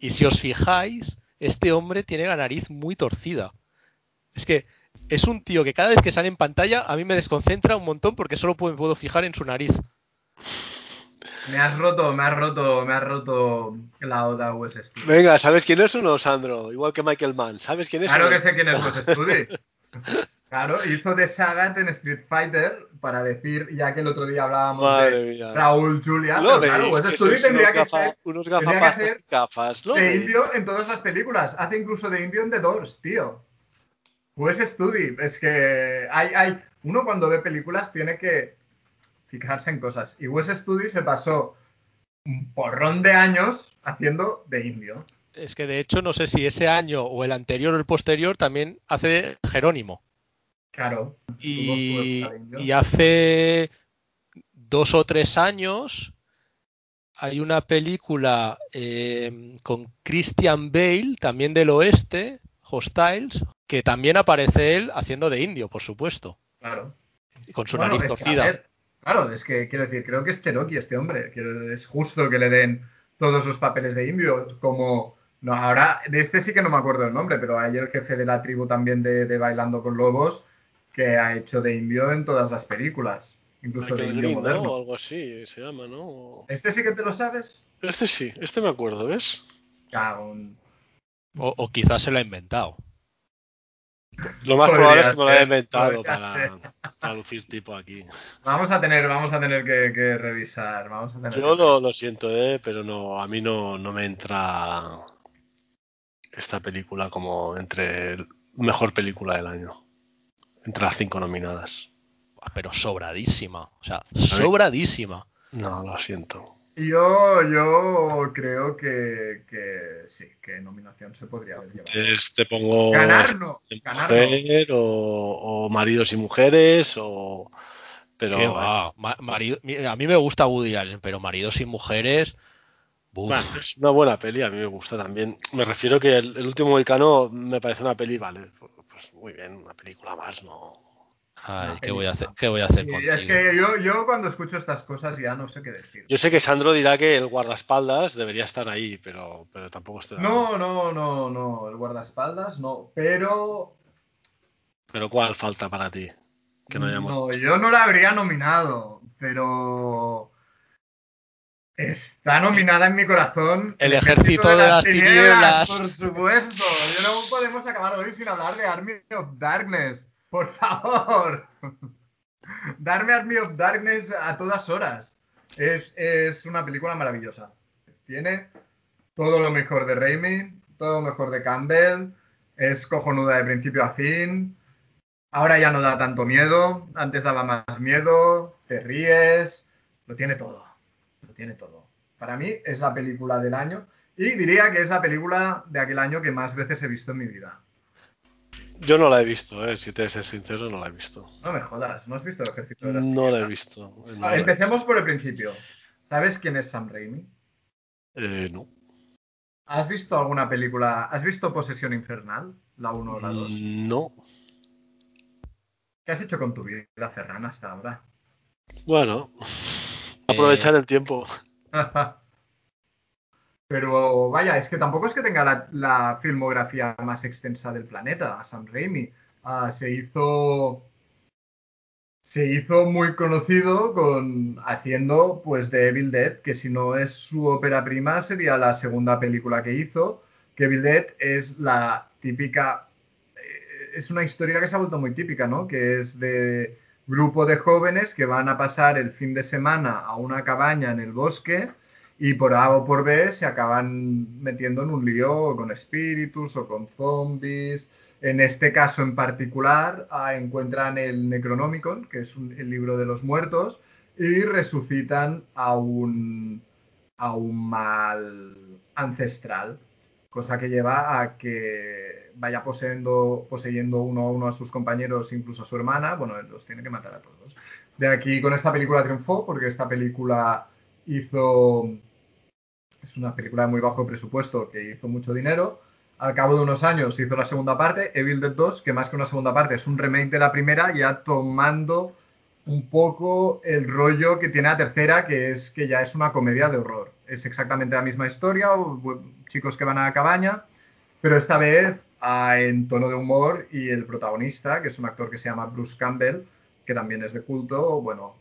Speaker 3: y si os fijáis, este hombre tiene la nariz muy torcida. Es que es un tío que cada vez que sale en pantalla a mí me desconcentra un montón porque solo puedo, puedo fijar en su nariz.
Speaker 5: Me has roto, me has roto, me has roto la oda Wes Studi.
Speaker 4: Venga, ¿sabes quién es o no, Sandro? Igual que Michael Mann. ¿Sabes quién es?
Speaker 5: Claro
Speaker 4: no?
Speaker 5: que sé quién es Wes Studi. Claro, hizo de Sagat en Street Fighter para decir, ya que el otro día hablábamos
Speaker 4: Madre
Speaker 5: de
Speaker 4: mía.
Speaker 5: Raúl Julia,
Speaker 4: Lo
Speaker 5: pero claro, Wes Studi
Speaker 4: sois
Speaker 5: tendría
Speaker 4: unos
Speaker 5: que
Speaker 4: gafa-
Speaker 5: ser
Speaker 4: unos
Speaker 5: tendría que
Speaker 4: gafapastas
Speaker 5: hacer
Speaker 4: y gafas. Lo
Speaker 5: de indio en todas las películas. Hace incluso de indio en The Doors, tío. Wes Studi, es que hay, hay, uno cuando ve películas tiene que fijarse en cosas. Y Wes Studi se pasó un porrón de años haciendo de indio.
Speaker 3: Es que de hecho no sé si ese año o el anterior o el posterior también hace de Jerónimo.
Speaker 5: Claro.
Speaker 3: Y, hace dos o tres años hay una película eh, con Christian Bale, también del oeste, Hostiles, que también aparece él haciendo de indio, por supuesto,
Speaker 5: Claro.
Speaker 3: con su
Speaker 5: Bueno,
Speaker 3: nariz
Speaker 5: es que,
Speaker 3: torcida.
Speaker 5: ver, claro, es que quiero decir, creo que es Cherokee este hombre. Quiero- es justo que le den todos sus papeles de indio. Como. No, ahora, de este sí que no me acuerdo el nombre, pero hay el jefe de la tribu también de, de Bailando con Lobos que ha hecho de indio en todas las películas. Incluso de
Speaker 4: Michael
Speaker 5: indio
Speaker 4: Green, ¿no?
Speaker 5: moderno.
Speaker 4: O algo así se llama, ¿no?
Speaker 5: ¿Este sí que te lo sabes?
Speaker 4: Este sí, este me acuerdo, ¿ves?
Speaker 5: Cago en-
Speaker 3: O, o quizás se lo ha inventado.
Speaker 4: Lo más probable es que me lo haya inventado para, para lucir tipo aquí.
Speaker 5: Vamos a tener, vamos a tener que, que revisar. Vamos a tener
Speaker 4: Yo
Speaker 5: que
Speaker 4: lo,
Speaker 5: revisar.
Speaker 4: lo siento, ¿eh? pero no, a mí no, no me entra esta película como entre el mejor película del año. Entre las cinco nominadas.
Speaker 3: Pero sobradísima. O sea, sobradísima.
Speaker 4: No, lo siento.
Speaker 5: Yo, yo creo que, que sí, que nominación se podría haber llevado.
Speaker 4: Entonces te pongo
Speaker 5: Ganar no,
Speaker 4: de
Speaker 5: ganar no.
Speaker 4: mujer o, o maridos y mujeres o pero
Speaker 3: ¿Qué va? Ma- marido- mi- a mí me gusta Woody Allen, pero maridos y mujeres.
Speaker 4: Bueno, es una buena peli, a mí me gusta también. Me refiero que el, el último Moicano me parece una peli, vale, pues muy bien, una película más, no.
Speaker 3: ay, ¿qué voy a hacer? ¿Qué voy a hacer contigo?
Speaker 5: es que yo, yo cuando escucho estas cosas ya no sé qué decir.
Speaker 4: Yo sé que Sandro dirá que el guardaespaldas debería estar ahí, pero, pero tampoco estoy.
Speaker 5: No, no, no, no, el guardaespaldas no, pero
Speaker 4: Pero ¿cuál falta para ti? Que no hayamos
Speaker 5: no, yo no la habría nominado, pero está nominada en mi corazón.
Speaker 3: El ejército de las tinieblas.
Speaker 5: Por supuesto, yo no podemos acabar hoy sin hablar de Army of Darkness, por favor. Darme Army of Darkness a todas horas. Es, es una película maravillosa. Tiene todo lo mejor de Raimi, todo lo mejor de Campbell, es cojonuda de principio a fin. Ahora ya no da tanto miedo, antes daba más miedo, te ríes, lo tiene todo, lo tiene todo. Para mí es la película del año y diría que es la película de aquel año que más veces he visto en mi vida.
Speaker 4: Yo no la he visto, eh, si te ser sincero, no la he visto.
Speaker 5: No me jodas, ¿no has visto el ejército de las
Speaker 4: No la he visto. no
Speaker 5: Ah,
Speaker 4: la he
Speaker 5: Empecemos por el principio. ¿Sabes quién es Sam Raimi?
Speaker 4: Eh, no.
Speaker 5: ¿Has visto alguna película? ¿Has visto Posesión Infernal? La 1 o la 2.
Speaker 4: Mm, No.
Speaker 5: ¿Qué has hecho con tu vida, Ferran, hasta ahora?
Speaker 4: Bueno, aprovechar el tiempo.
Speaker 5: Pero vaya, es que tampoco es que tenga la, la filmografía más extensa del planeta, Sam Raimi. Ah, se hizo. Se hizo muy conocido con haciendo pues de Evil Dead, que si no es su ópera prima, sería la segunda película que hizo. Que Evil Dead es la típica. eh, Es una historia que se ha vuelto muy típica, ¿no? Que es de grupo de jóvenes que van a pasar el fin de semana a una cabaña en el bosque y por A o por B se acaban metiendo en un lío con espíritus o con zombies. En este caso en particular ah, encuentran el Necronomicon, que es el libro de los muertos, y resucitan a un, a un mal ancestral, cosa que lleva a que vaya poseyendo, poseyendo uno a uno a sus compañeros, incluso a su hermana, bueno, los tiene que matar a todos. De aquí con esta película triunfó, porque esta película hizo. Es una película de muy bajo presupuesto que hizo mucho dinero. Al cabo de unos años hizo la segunda parte, Evil Dead 2, que más que una segunda parte es un remake de la primera, ya tomando un poco el rollo que tiene la tercera, que es que ya es una comedia de horror. Es exactamente la misma historia, chicos que van a la cabaña, pero esta vez en tono de humor y el protagonista, que es un actor que se llama Bruce Campbell, que también es de culto, bueno,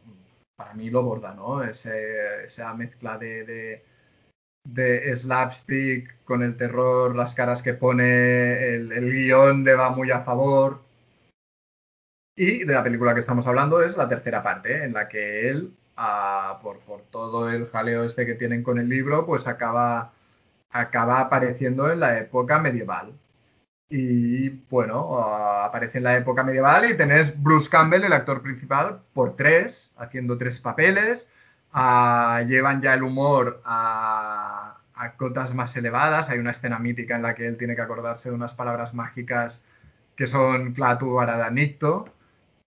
Speaker 5: para mí lo borda, ¿no? esa mezcla de, de, slapstick con el terror, las caras que pone, el, el guion le va muy a favor. Y de la película que estamos hablando es la tercera parte, en la que él, por, por, todo el jaleo este que tienen con el libro, pues acaba, acaba apareciendo en la época medieval. Y bueno, aparece en la época medieval y tenés Bruce Campbell, el actor principal, por tres, haciendo tres papeles. llevan ya el humor a, a, cotas más elevadas. Hay una escena mítica en la que él tiene que acordarse de unas palabras mágicas que son Clatu Aradanicto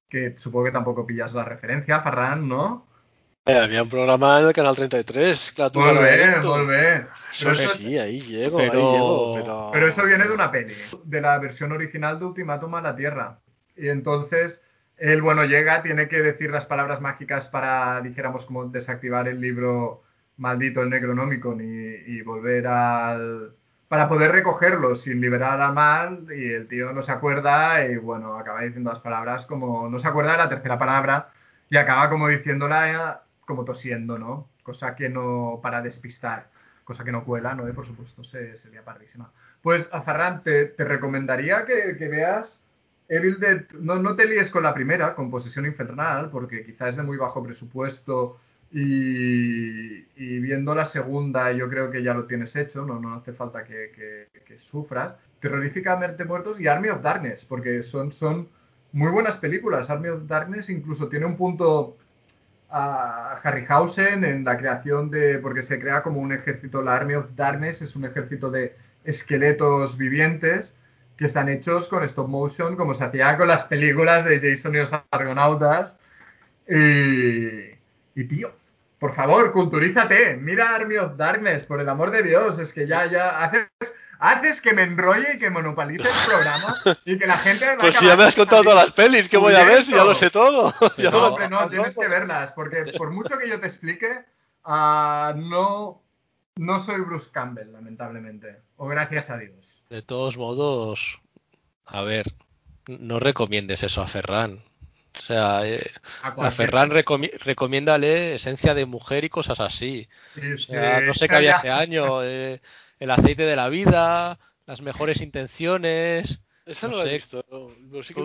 Speaker 5: que supongo que tampoco pillas la referencia, Farran, ¿no?
Speaker 4: Eh, había un programa en el canal 33,
Speaker 5: claro. Muy bien, muy bien.
Speaker 4: Pero eso sí, ahí llego, ahí llego.
Speaker 5: Pero... eso viene de una peli, de la versión original de Ultimátum a la Tierra. Y entonces él, bueno, llega, tiene que decir las palabras mágicas para, dijéramos, como desactivar el libro maldito, el Necronomicon y volver al, para poder recogerlo sin liberar a mal y el tío no se acuerda y bueno, acaba diciendo las palabras como no se acuerda de la tercera palabra y acaba como diciéndola como tosiendo, ¿no? Cosa que no para despistar, cosa que no cuela, ¿no? Por supuesto se, sería pardísima. Pues a Ferran, te, recomendaría que, veas Evil Dead, no, no te líes con la primera, con Posesión Infernal, porque quizás es de muy bajo presupuesto y, viendo la segunda, yo creo que ya lo tienes hecho, no, no hace falta que, sufras. Terroríficamente Muertos y Army of Darkness, porque son, son muy buenas películas. Army of Darkness incluso tiene un punto a Harryhausen en la creación de, porque se crea como un ejército, la Army of Darkness es un ejército de esqueletos vivientes que están hechos con stop motion, como se hacía con las películas de Jason y los Argonautas. Y, y tío, por favor, culturízate. Mira Army of Darkness, por el amor de Dios. Es que ya, ya haces, haces que me enrolle y que monopalice el programa y que la gente.
Speaker 4: pues si ya me has contado todas las pelis, ¿qué voy a ver si ya lo sé todo?
Speaker 5: no, hombre, no, tienes que verlas, porque por mucho que yo te explique, uh, no, no soy Bruce Campbell, lamentablemente. O gracias a Dios.
Speaker 3: De todos modos, a ver, no recomiendes eso a Ferran. O sea, eh, a, Ferran recomiéndale esencia de mujer y cosas así. no sé qué había ese año. Eh, el aceite de la vida, las mejores intenciones.
Speaker 4: Eso no, lo he visto.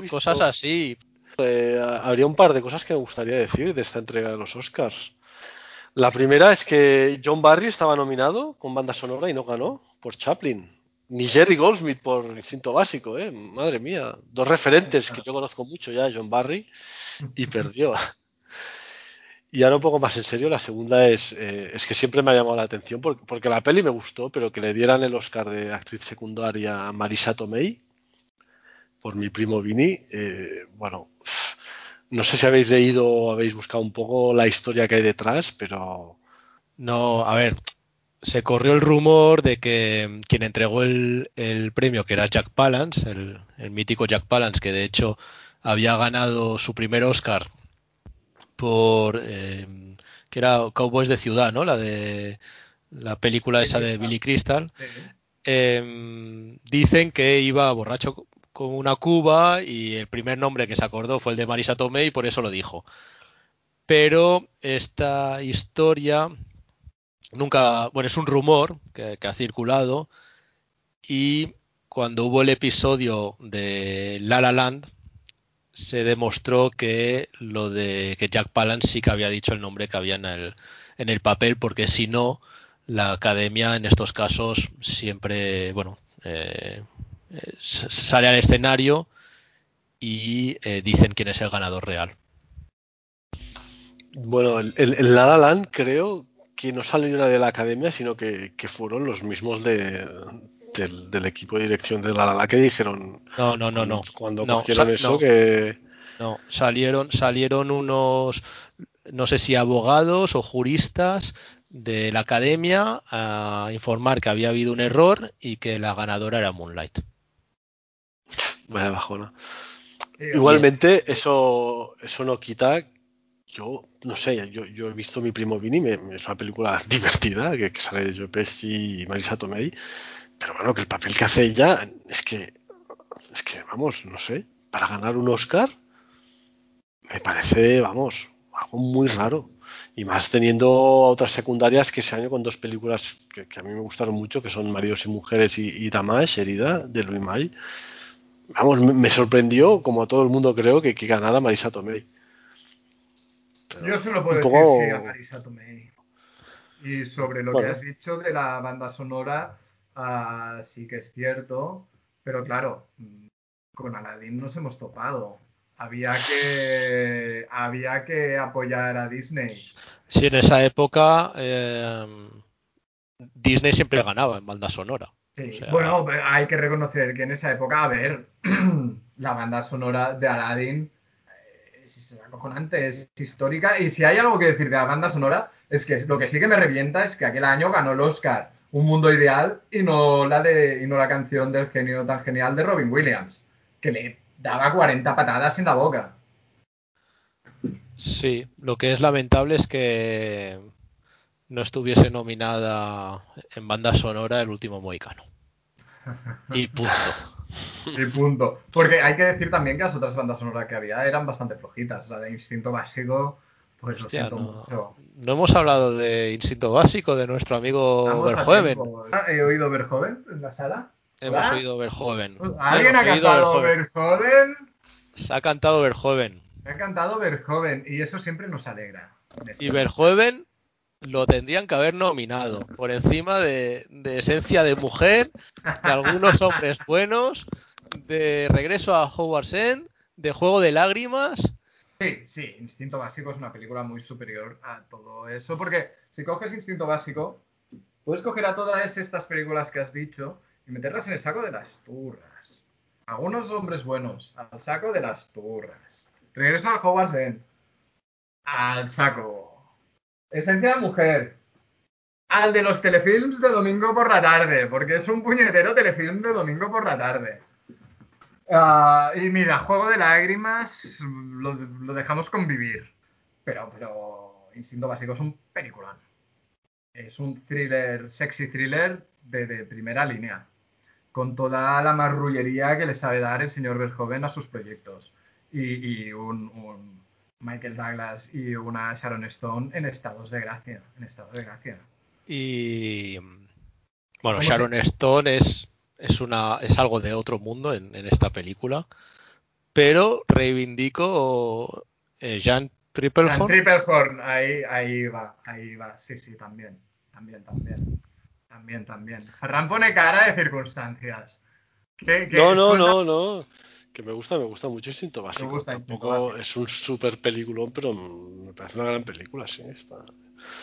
Speaker 3: Cosas así.
Speaker 4: Eh, habría un par de cosas que me gustaría decir de esta entrega de los Oscars. La primera es que John Barry estaba nominado con banda sonora y no ganó por Chaplin ni Jerry Goldsmith por instinto básico, ¿eh? Madre mía. Dos referentes que yo conozco mucho ya, John Barry, y perdió. Y ahora un poco más en serio, la segunda es, eh, es que siempre me ha llamado la atención porque, la peli me gustó, pero que le dieran el Oscar de actriz secundaria a Marisa Tomei por mi primo Vini, eh, bueno, no sé si habéis leído o habéis buscado un poco la historia que hay detrás, pero...
Speaker 3: No, a ver, se corrió el rumor de que quien entregó el, premio, que era Jack Palance, el, mítico Jack Palance, que de hecho había ganado su primer Oscar por eh, que era Cowboys de Ciudad, ¿no? La de la película esa de Billy Crystal. Em, dicen que iba borracho con una cuba y el primer nombre que se acordó fue el de Marisa Tomei y por eso lo dijo. Pero esta historia nunca, bueno, es un rumor que, ha circulado y cuando hubo el episodio de La La Land se demostró que lo de que Jack Palance sí que había dicho el nombre que había en el, en el papel porque si no la academia en estos casos siempre bueno eh, sale al escenario y eh, dicen quién es el ganador real.
Speaker 4: Bueno el, el La creo que no salieron de la academia, sino que, fueron los mismos de, del, equipo de dirección de la, la que dijeron.
Speaker 3: No, no, no,
Speaker 4: no. Cuando cogieron eso que.
Speaker 3: No, salieron, salieron unos, no sé si abogados o juristas de la academia a informar que había habido un error y que la ganadora era Moonlight.
Speaker 4: Vaya bajona. Igualmente, eso, eso no quita yo no sé, yo, yo he visto mi primo Vini, me, me- es una película divertida que, que sale de Joe Pesci y Marisa Tomei, pero bueno, que el papel que hace ella es que, es que vamos, no sé, para ganar un Oscar me parece, vamos, algo muy raro. Y más teniendo otras secundarias que ese año con dos películas que, que a mí me gustaron mucho, que son Maridos y Mujeres y, y Damash, Herida, de Louis May. Vamos, me, me sorprendió, como a todo el mundo creo, que, que ganara Marisa Tomei. Pero
Speaker 5: Yo solo puedo
Speaker 4: un
Speaker 5: decir
Speaker 4: poco-
Speaker 5: sí a Marisa Tomei. Y sobre lo
Speaker 4: Bueno.
Speaker 5: que has dicho de la banda sonora, ah, sí que es cierto, pero claro, mm, con Aladdin nos hemos topado. Había que, había que apoyar a Disney.
Speaker 3: Sí, en esa época eh, Disney siempre ganaba en banda sonora.
Speaker 5: Sí,
Speaker 3: O sea-
Speaker 5: bueno, hay que reconocer que en esa época, a ver, la banda sonora de Aladdin eh, es acojonante, es histórica. Y si hay algo que decir de la banda sonora, es que lo que sí que me revienta es que aquel año ganó el Oscar Un Mundo Ideal y no la, de, y no la canción del genio tan genial de Robin Williams, que le daba 40 patadas en la boca.
Speaker 3: Sí, lo que es lamentable es que no estuviese nominada en banda sonora el último Mohicano. Y punto.
Speaker 5: Y punto. Porque hay que decir también que las otras bandas sonoras que había eran bastante flojitas. La de Instinto Básico, pues
Speaker 3: Hostia,
Speaker 5: lo siento
Speaker 3: no,
Speaker 5: mucho.
Speaker 3: no hemos hablado de Instinto Básico de nuestro amigo
Speaker 5: tiempo. Ah, ¿He oído Verhoeven en la sala?
Speaker 3: Hemos
Speaker 5: ¿Hola?
Speaker 3: oído Verhoeven.
Speaker 5: ¿Alguien ha cantado.
Speaker 3: Verhoeven? Se ha cantado Verhoeven.
Speaker 5: Ha cantado Verhoeven y eso siempre nos alegra.
Speaker 3: Y Verhoeven lo tendrían que haber nominado por encima de, de Esencia de Mujer, de algunos hombres buenos, de Regreso a Hogwarts End, de Juego de Lágrimas.
Speaker 5: Sí, sí, Instinto Básico es una película muy superior a todo eso, porque si coges Instinto Básico, puedes coger a todas estas películas que has dicho y meterlas en el saco de las turras. Algunos hombres buenos, al saco de las turras. Regreso al Hogwarts End, al saco. Esencia de mujer, al de los telefilms de domingo por la tarde, porque es un puñetero telefilm de domingo por la tarde. Ah, y mira, Juego de Lágrimas lo, lo dejamos convivir. Pero, pero Instinto Básico es un peliculón. Es un thriller, sexy thriller de, de primera línea. Con toda la marrullería que le sabe dar el señor Verhoeven a sus proyectos. Y, y un, un Michael Douglas y una Sharon Stone en estados de gracia. En estado de gracia.
Speaker 3: Y bueno,
Speaker 5: ¿Cómo
Speaker 3: Sharon Stone es, es, una, es algo de otro mundo en, en esta película. Pero reivindico eh, Jan
Speaker 5: Dan
Speaker 3: Triplehorn.
Speaker 5: Triplehorn, ahí, ahí va, ahí va. Sí, sí, también. También, también. También, también. Ferran pone cara de circunstancias. ¿Qué- qué-
Speaker 4: No, no, no, no. Que me gusta, me gusta mucho Instinto Básico.
Speaker 5: gusta Instinto
Speaker 4: Tampoco
Speaker 5: Básico.
Speaker 4: es un super peliculón, pero me parece una gran película, sí. Está...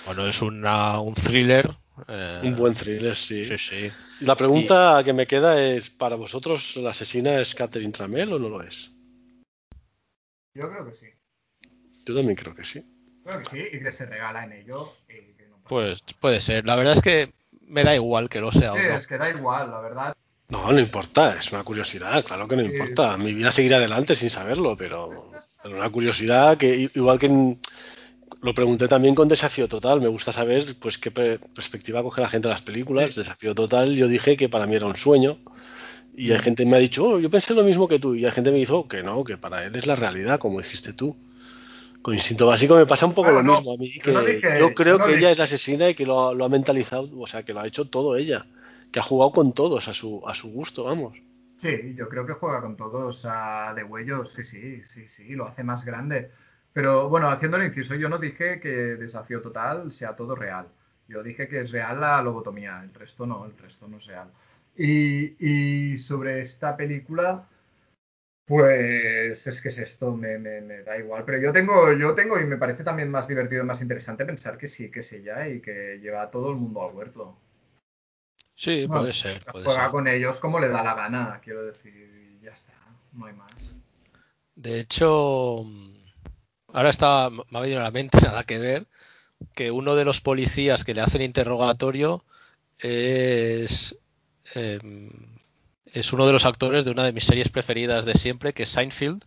Speaker 3: Bueno, es una, un thriller. eh,
Speaker 4: Un buen thriller, sí.
Speaker 3: Sí, sí.
Speaker 4: La pregunta que me queda es, ¿para vosotros la asesina es Catherine Tramell o no lo es?
Speaker 5: Yo creo que sí.
Speaker 4: Yo también creo que sí.
Speaker 5: Creo que sí, y que se regala en ello. y que no pasa
Speaker 3: Pues puede ser. La verdad es que me da igual que lo sea o
Speaker 5: Sí,
Speaker 3: no.
Speaker 5: es que da igual, la verdad.
Speaker 4: No, no importa, es una curiosidad, claro que no
Speaker 5: Sí,
Speaker 4: importa.
Speaker 5: sí.
Speaker 4: Mi vida seguirá adelante sin saberlo, pero, pero una curiosidad que igual que en- lo pregunté también con Desafío Total, me gusta saber pues qué perspectiva coge la gente de las películas. Desafío Total, yo dije que para mí era un sueño y hay gente que me ha dicho, "Oh, yo pensé lo mismo que tú y hay gente me dijo que no, que para él es la realidad, como dijiste tú. Con Instinto Básico me pasa un poco
Speaker 5: Bueno,
Speaker 4: lo
Speaker 5: no,
Speaker 4: mismo a mí, que
Speaker 5: no dije-
Speaker 4: yo creo
Speaker 5: no
Speaker 4: que ella
Speaker 5: dije-
Speaker 4: es la asesina y que lo, lo ha mentalizado, o sea, que lo ha hecho todo ella, que ha jugado con todos a su, a su gusto, vamos.
Speaker 5: Sí, yo creo que juega con todos a de huellos, sí, sí, sí, sí, lo hace más grande. Pero bueno, haciendo el inciso, yo no dije que Desafío Total sea todo real. Yo dije que es real la lobotomía, el resto no, el resto no es real. Y, y sobre esta película, pues es que es esto, me, me- me da igual. Pero yo tengo, yo tengo, y me parece también más divertido y más interesante pensar que sí, que es ella y que lleva a todo el mundo al huerto.
Speaker 3: Sí,
Speaker 5: Bueno,
Speaker 3: puede ser. Puede
Speaker 5: Juega
Speaker 3: ser.
Speaker 5: con ellos como le da la gana, quiero decir, y ya está, no hay más.
Speaker 3: De hecho, ahora está, me ha venido a la mente, nada que ver, que uno de los policías que le hacen interrogatorio es, em, es uno de los actores de una de mis series preferidas de siempre, que es Seinfeld,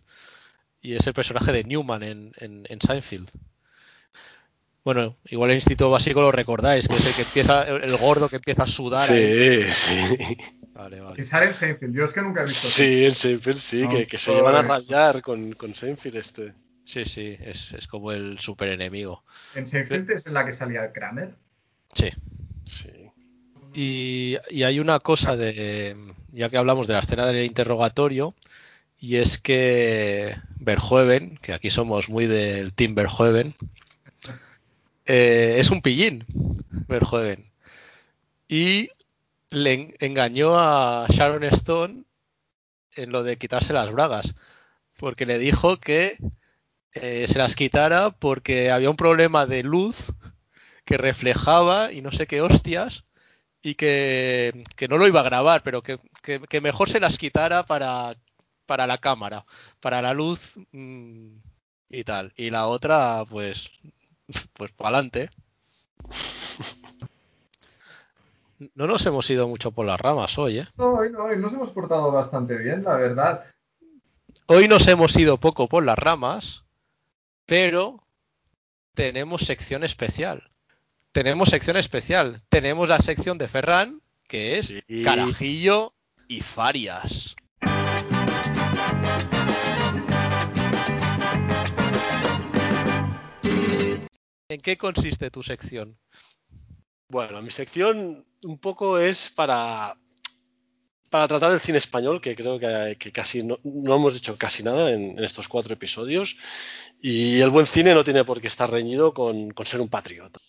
Speaker 3: y es el personaje de Newman en, en- en Seinfeld. Bueno, igual el instinto básico lo recordáis, que es el que empieza, el, gordo que empieza a sudar. ahí.
Speaker 4: Sí, sí.
Speaker 3: Vale,
Speaker 5: Y
Speaker 3: vale.
Speaker 5: sale en Seinfeld. Yo es que nunca he visto.
Speaker 4: Sí, en Seinfeld sí, que, que se llevan a rayar con, con Seinfeld este.
Speaker 3: Sí, sí, es, es como el super enemigo.
Speaker 5: En Seinfeld es en la que salía el Kramer.
Speaker 3: Sí.
Speaker 4: Sí.
Speaker 3: Y, y hay una cosa de, ya que hablamos de la escena del interrogatorio, y es que Verhoeven, que aquí somos muy del Team Verhoeven, eh, es un pillín, Verhoeven. Y le en- engañó a Sharon Stone en lo de quitarse las bragas, porque le dijo que eh, se las quitara porque había un problema de luz que reflejaba y no sé qué hostias y que, que no lo iba a grabar, pero que, que- que mejor se las quitara para, para la cámara, para la luz mm, y tal. Y la otra, pues, pues para adelante. No nos hemos ido mucho por las ramas hoy, ¿eh?
Speaker 5: No, hoy no, hoy nos hemos portado bastante bien, la verdad.
Speaker 3: Hoy nos hemos ido poco por las ramas, pero tenemos sección especial. Tenemos sección especial. Tenemos la sección de Ferran, que es
Speaker 4: Sí.
Speaker 3: Carajillo y Farias. ¿En qué consiste tu sección?
Speaker 4: Bueno, mi sección un poco es para, para tratar el cine español, que creo que, casi no, hemos dicho casi nada en, estos cuatro episodios. Y el buen cine no tiene por qué estar reñido con, ser un patriota.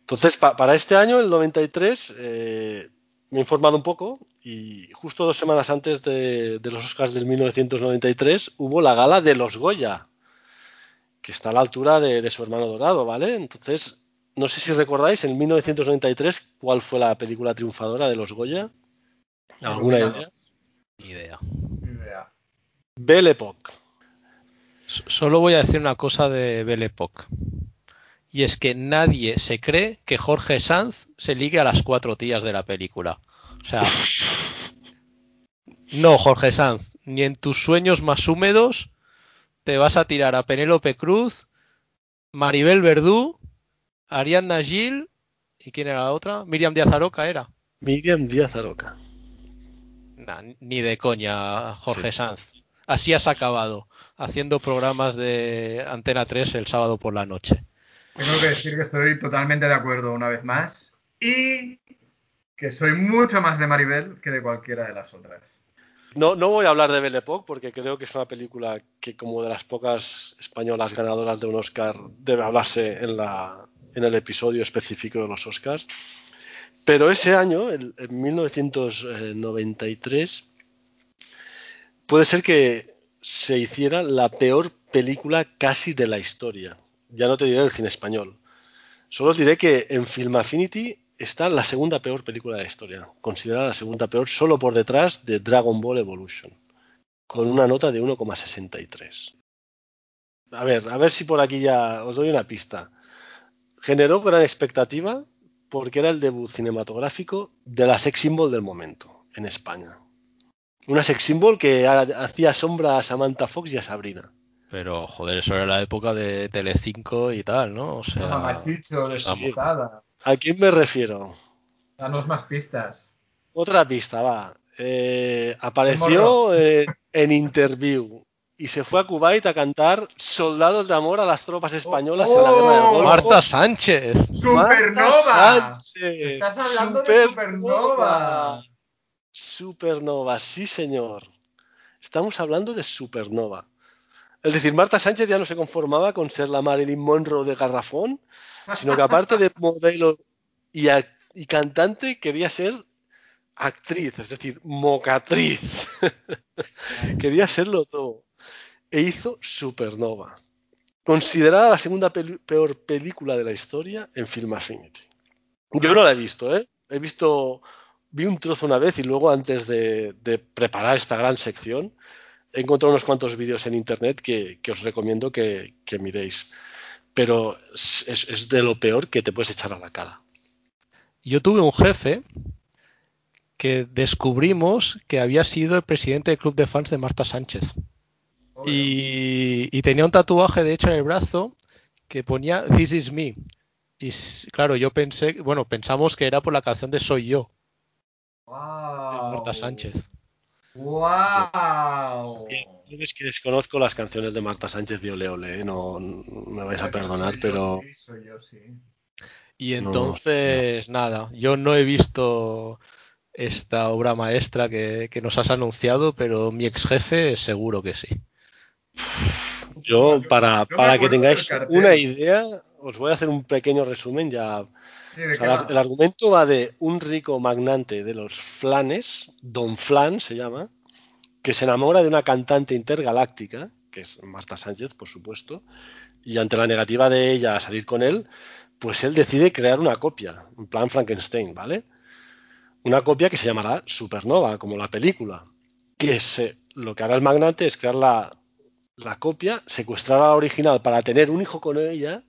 Speaker 4: Entonces, pa- para este año, el 93, eh, me he informado un poco y justo dos semanas antes de, de los Oscars del 1993 hubo la gala de los Goya, que está a la altura de, de su hermano dorado, ¿vale? Entonces, no sé si recordáis, en 1993, ¿cuál fue la película triunfadora de los Goya? ¿Alguna idea?
Speaker 3: Ni idea.
Speaker 4: Belle Époque.
Speaker 3: Solo voy a decir una cosa de Belle Époque. Y es que nadie se cree que Jorge Sanz se ligue a las cuatro tías de la película. O sea, no, Jorge Sanz, ni en tus sueños más húmedos te vas a tirar a Penélope Cruz, Maribel Verdú, Ariadna Gil y quién era la otra, Miriam Díaz Aroca era.
Speaker 4: Miriam Díaz Aroca.
Speaker 3: Nah, ni de coña, Jorge
Speaker 4: Sí.
Speaker 3: Sanz. Así has acabado, haciendo programas de Antena 3 el sábado por la noche.
Speaker 5: Tengo que decir que estoy totalmente de acuerdo una vez más. Y que soy mucho más de Maribel que de cualquiera de las otras.
Speaker 4: No, no voy a hablar de Belle Époque porque creo que es una película que, como de las pocas españolas ganadoras de un Oscar, debe hablarse en, la, en el episodio específico de los Oscars. Pero ese año, en 1993, puede ser que se hiciera la peor película casi de la historia. Ya no te diré el cine español. Solo os diré que en Film Affinity está la segunda peor película de la historia. Considerada la segunda peor solo por detrás de Dragon Ball Evolution. Con una nota de 1,63. A ver, a ver si por aquí ya os doy una pista. Generó gran expectativa porque era el debut cinematográfico de la sex symbol del momento en España. Una sex symbol que ha- hacía sombra a Samantha Fox y a Sabrina.
Speaker 3: Pero, joder, eso era la época de Telecinco y tal, ¿no? O sea,
Speaker 5: despistada.
Speaker 4: ¿A quién me refiero?
Speaker 5: Danos más pistas.
Speaker 4: Otra pista, va. Eh, apareció eh, en Interview y se fue a Kuwait a cantar Soldados de Amor a las tropas españolas en la guerra del Golfo.
Speaker 3: Marta Sánchez.
Speaker 5: ¡Supernova!
Speaker 4: Marta Sánchez.
Speaker 5: Estás hablando de Supernova.
Speaker 4: Supernova, sí señor. Estamos hablando de Supernova. Es decir, Marta Sánchez ya no se conformaba con ser la Marilyn Monroe de Garrafón, sino que aparte de modelo y cantante, quería ser actriz, es decir, mocatriz. quería serlo todo. E hizo Supernova. Considerada la segunda peor película de la historia en Film Affinity. Yo no la he visto, ¿eh? He visto, vi un trozo una vez y luego antes de, preparar esta gran sección, he encontrado unos cuantos vídeos en internet que, os recomiendo que, miréis. Pero es- es de lo peor que te puedes echar a la cara.
Speaker 3: Yo tuve un jefe que descubrimos que había sido el presidente del club de fans de Marta Sánchez. Y, y tenía un tatuaje, de hecho, en el brazo que ponía This is me. Y claro, yo pensé, bueno, pensamos que era por la canción de Soy yo, de. Marta Sánchez.
Speaker 5: ¡Wow!
Speaker 4: Yo es que desconozco las canciones de Marta Sánchez de Ole Ole, ¿eh? no, no me vais a perdonar,
Speaker 5: Soy yo,
Speaker 4: pero
Speaker 5: Sí, soy yo, sí.
Speaker 3: Y
Speaker 4: No,
Speaker 3: entonces, nada, yo no he visto esta obra maestra que, que nos has anunciado, pero mi ex jefe seguro que sí.
Speaker 4: Yo para, para que tengáis una idea, os voy a hacer un pequeño resumen ya.
Speaker 5: Sí, ¿de
Speaker 4: O sea,
Speaker 5: qué
Speaker 4: el, argumento va de un rico magnate de los flanes, Don Flan se llama, que se enamora de una cantante intergaláctica, que es Marta Sánchez, por supuesto, y ante la negativa de ella a salir con él, pues él decide crear una copia, en plan Frankenstein, ¿vale? Una copia que se llamará Supernova, como la película. Que se, lo que hará el magnate es crear la, la copia, secuestrar a la original para tener un hijo con ella,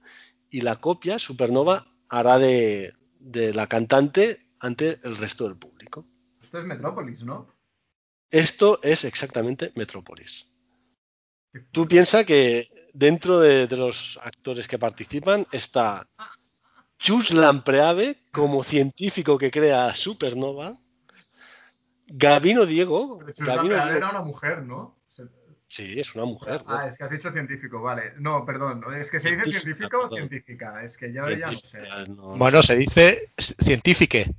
Speaker 4: y la copia, Supernova, hará de, de la cantante ante el resto del público.
Speaker 5: Esto es Metrópolis, ¿no?
Speaker 4: Esto es exactamente Metrópolis. Tú piensas que dentro de, de los actores que participan está Chus Lampreave como científico que crea Supernova, Gabino Diego,
Speaker 5: Pero
Speaker 4: Gabino Diego,
Speaker 5: era una mujer, ¿no?
Speaker 4: Sí, es una mujer, ¿no?
Speaker 5: Ah, es que has dicho científico, vale. No, perdón. ¿Es que se dice
Speaker 4: Científica,
Speaker 5: científico o científica? Es que yo ya no sé.
Speaker 4: No-
Speaker 3: Bueno, se dice científique.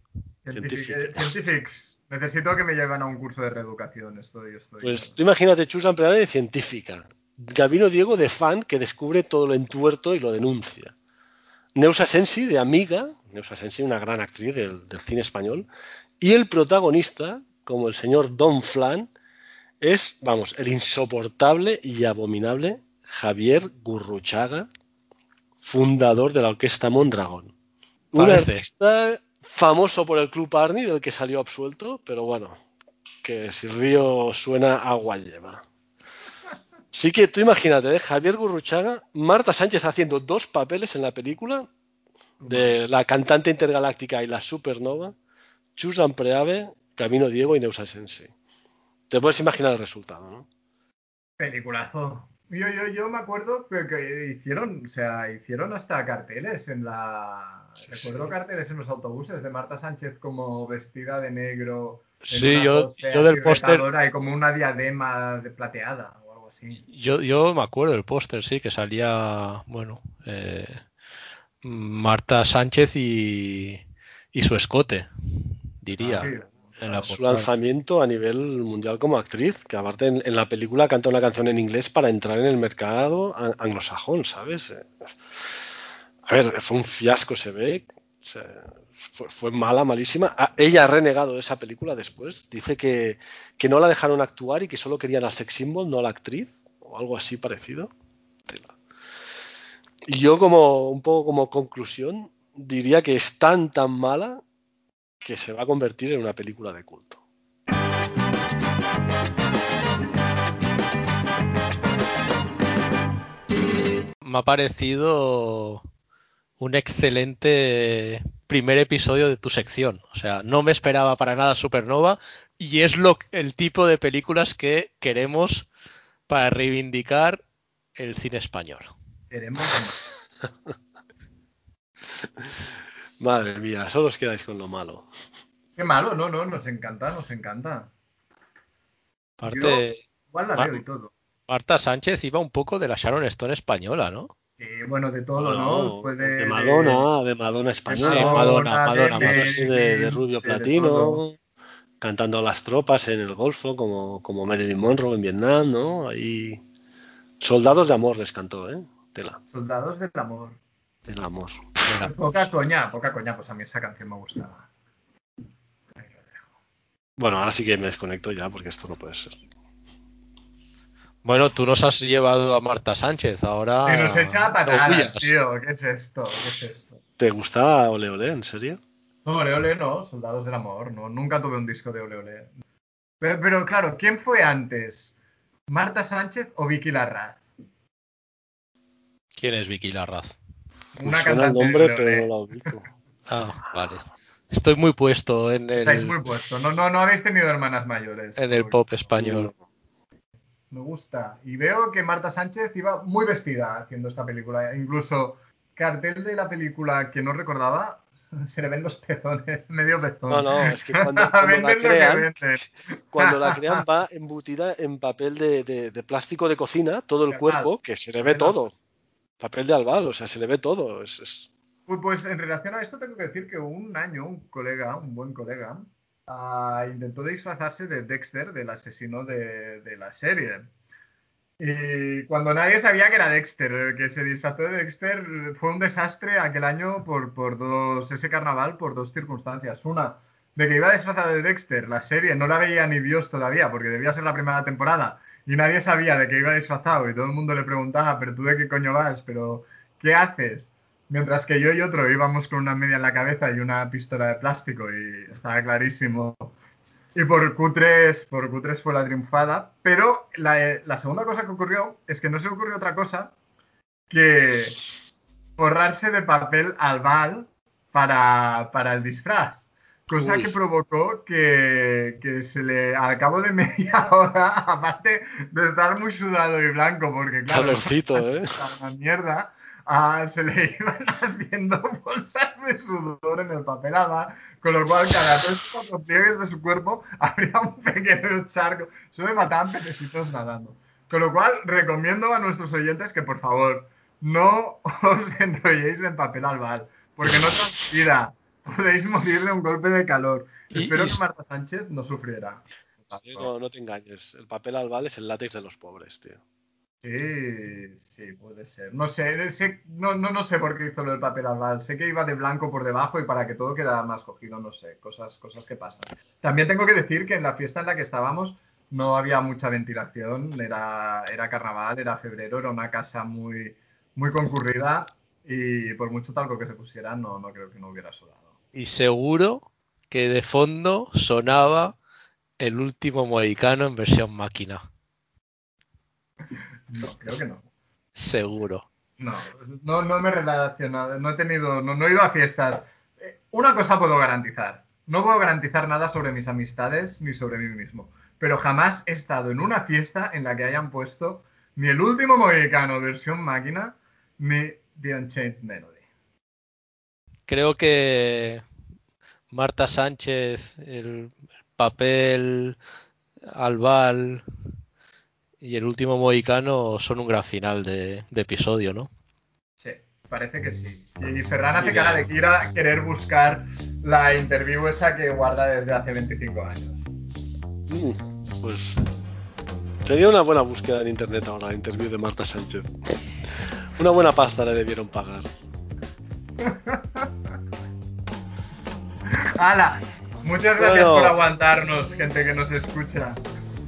Speaker 5: Científic-
Speaker 4: Científica.
Speaker 5: Cientifics. Necesito que me lleven a un curso de reeducación. Estoy, estoy.
Speaker 4: Pues tú imagínate Chus de científica, Gabino Diego de fan que descubre todo lo entuerto y lo denuncia. Neusa Sensi de amiga, Neusa Sensi, una gran actriz del, del cine español, y el protagonista, como el señor Don Flan, es, vamos, el insoportable y abominable Javier Gurruchaga, fundador de la orquesta Mondragón. Un
Speaker 3: Parece.
Speaker 4: artista famoso por el Club Arni, del que salió absuelto, pero bueno, que si río suena agua lleva. Sí que tú imagínate, ¿eh? Javier Gurruchaga, Marta Sánchez haciendo dos papeles en la película de la cantante intergaláctica y la supernova, Chus Lampreave, Camino Diego y Neusa Sensi. Te puedes imaginar el resultado, ¿no?
Speaker 5: Peliculazo. Yo, yo, yo me acuerdo que, que hicieron, o sea, hicieron hasta carteles en la.
Speaker 4: Sí,
Speaker 5: Recuerdo
Speaker 4: sí.
Speaker 5: carteles en los autobuses de Marta Sánchez como vestida de negro.
Speaker 3: Sí, yo- del póster-
Speaker 5: Y como una diadema de plateada o algo así.
Speaker 3: Yo, yo me acuerdo del póster, sí, que salía, bueno, eh, Marta Sánchez y, y su escote, diría,
Speaker 5: Sí.
Speaker 4: Su lanzamiento a nivel mundial como actriz, que aparte en, en la película canta una canción en inglés para entrar en el mercado anglosajón, ¿sabes? Eh, A ver, fue un fiasco, se ve. o sea, fue, fue mala, malísima. Ah, Ella ha renegado de esa película después. Dice que, que no la dejaron actuar y que solo querían al sex symbol, no a la actriz, o algo así parecido. Y yo como un poco como conclusión diría que es tan tan mala que se va a convertir en una película de culto.
Speaker 3: Me ha parecido un excelente primer episodio de tu sección. O sea, no me esperaba para nada Supernova y es lo, el tipo de películas que queremos para reivindicar el cine español.
Speaker 5: Queremos.
Speaker 4: Madre mía, solo os quedáis con lo malo.
Speaker 5: Qué malo, no, no, nos encanta, nos encanta.
Speaker 3: Aparte,
Speaker 5: Igual la
Speaker 3: Ma-
Speaker 5: veo y todo.
Speaker 3: Marta Sánchez iba un poco de la Sharon Stone española, ¿no?
Speaker 5: Sí, bueno, de todo, ¿no? Fue
Speaker 4: de,
Speaker 5: de,
Speaker 4: Madonna, de Madonna española,
Speaker 3: Sí, Madonna, Madonna,
Speaker 4: de,
Speaker 3: Madonna.
Speaker 4: de- de Rubio Platino, cantando a las tropas en el Golfo, como, como Marilyn Monroe en Vietnam, ¿no? Ahí. Soldados de amor les cantó, ¿eh? Tela,
Speaker 5: Soldados del amor.
Speaker 4: del amor.
Speaker 5: Poca coña, poca coña, pues a mí esa canción me gustaba. Ahí lo dejo.
Speaker 4: Bueno, ahora sí que me desconecto ya, porque esto no puede ser.
Speaker 3: Bueno, tú nos has llevado a Marta Sánchez, ahora...
Speaker 5: Que nos echa patadas, tío. ¿Qué es esto? ¿Qué es esto?
Speaker 4: ¿Te gustaba Ole Ole, en serio?
Speaker 5: No, Ole Ole no, Soldados del Amor. No, nunca tuve un disco de Ole Ole. Pero, pero, claro, ¿quién fue antes? ¿Marta Sánchez o Vicky Larraz?
Speaker 3: ¿Quién es Vicky Larraz?
Speaker 5: Una
Speaker 4: Me suena el
Speaker 5: cantante de
Speaker 4: nombre, pero no la ubico.
Speaker 3: Ah, vale. Estoy muy puesto en
Speaker 5: Estáis
Speaker 3: el,
Speaker 5: muy puestos. No, no, no habéis tenido hermanas mayores.
Speaker 3: en el pop español.
Speaker 5: me gusta. Y veo que Marta Sánchez iba muy vestida haciendo esta película. Incluso cartel de la película que no recordaba, se le ven los pezones, medio pezón.
Speaker 4: No, no, es que cuando, cuando la crean, cuando la crean va embutida en papel de, de- de plástico de cocina, todo el cuerpo, que se le ve todo. Papel de albal, o sea, se le ve todo. Es, es-
Speaker 5: Pues, pues en relación a esto tengo que decir que un año un colega, un buen colega, ah, intentó disfrazarse de Dexter, del asesino de, la serie. Y cuando nadie sabía que era Dexter, que se disfrazó de Dexter, fue un desastre aquel año por, por dos, ese carnaval por dos circunstancias. Una, de que iba disfrazado de Dexter, la serie no la veía ni Dios todavía, porque debía ser la primera temporada, y nadie sabía de que iba disfrazado, y todo el mundo le preguntaba, pero tú de qué coño vas, pero ¿qué haces? Mientras que yo y otro íbamos con una media en la cabeza y una pistola de plástico, y estaba clarísimo. Y por Q3, por Q3 fue la triunfada, pero la, segunda cosa que ocurrió es que no se ocurrió otra cosa que forrarse de papel albal para, para el disfraz. Cosa
Speaker 4: Uy.
Speaker 5: que provocó que, que se le, al cabo de media hora, aparte de estar muy sudado y blanco, porque claro,
Speaker 4: Calorcito, ¿eh?
Speaker 5: una mierda, ah, se le iban haciendo bolsas de sudor en el papel albal, con lo cual cada tres cuatro pliegues de su cuerpo habría un pequeño charco. Eso me mataban pececitos nadando. Con lo cual, recomiendo a nuestros oyentes que por favor no os enrolléis en papel albal, porque no transpira. Podéis morir de un golpe de calor.
Speaker 3: Y-
Speaker 5: Espero
Speaker 3: y-
Speaker 5: que Marta Sánchez no sufriera.
Speaker 4: Sí, no, no te engañes. El papel albal es el látex de los pobres, tío.
Speaker 5: Sí, sí, puede ser. No sé, sé- no, no, no sé por qué hizo del papel albal. Sé que iba de blanco por debajo y para que todo quedara más cogido, no sé, cosas, cosas que pasan. También tengo que decir que en la fiesta en la que estábamos no había mucha ventilación, era, era carnaval, era febrero, era una casa muy, muy concurrida y por mucho talco que se pusiera, no, no creo que no hubiera sudado.
Speaker 3: Y seguro que de fondo sonaba el último mohicano en versión máquina.
Speaker 5: No, creo que no.
Speaker 3: Seguro.
Speaker 5: No, no, no me he relacionado, no he tenido, no, no he ido a fiestas. Eh, Una cosa puedo garantizar, no puedo garantizar nada sobre mis amistades ni sobre mí mismo, pero jamás he estado en una fiesta en la que hayan puesto ni el último mohicano versión máquina ni The Unchained Melody.
Speaker 3: Creo que Marta Sánchez, el papel albal y el último mohicano son un gran final de, de episodio, ¿no?
Speaker 5: Sí, parece que sí. Y Ferran hace cara de que ir a querer buscar la interview esa que guarda desde hace 25 años.
Speaker 4: Mm, pues sería una buena búsqueda en internet ahora, la interview de Marta Sánchez. Una buena pasta le debieron pagar.
Speaker 5: ¡Hala! Muchas gracias
Speaker 4: Bueno.
Speaker 5: por aguantarnos, gente que nos escucha.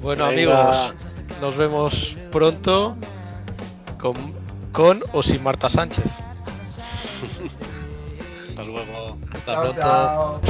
Speaker 3: Bueno
Speaker 4: Venga.
Speaker 3: amigos, nos vemos pronto con, con o sin Marta Sánchez.
Speaker 4: Hasta luego.
Speaker 3: Hasta
Speaker 5: Chao,
Speaker 3: pronto.
Speaker 5: chao.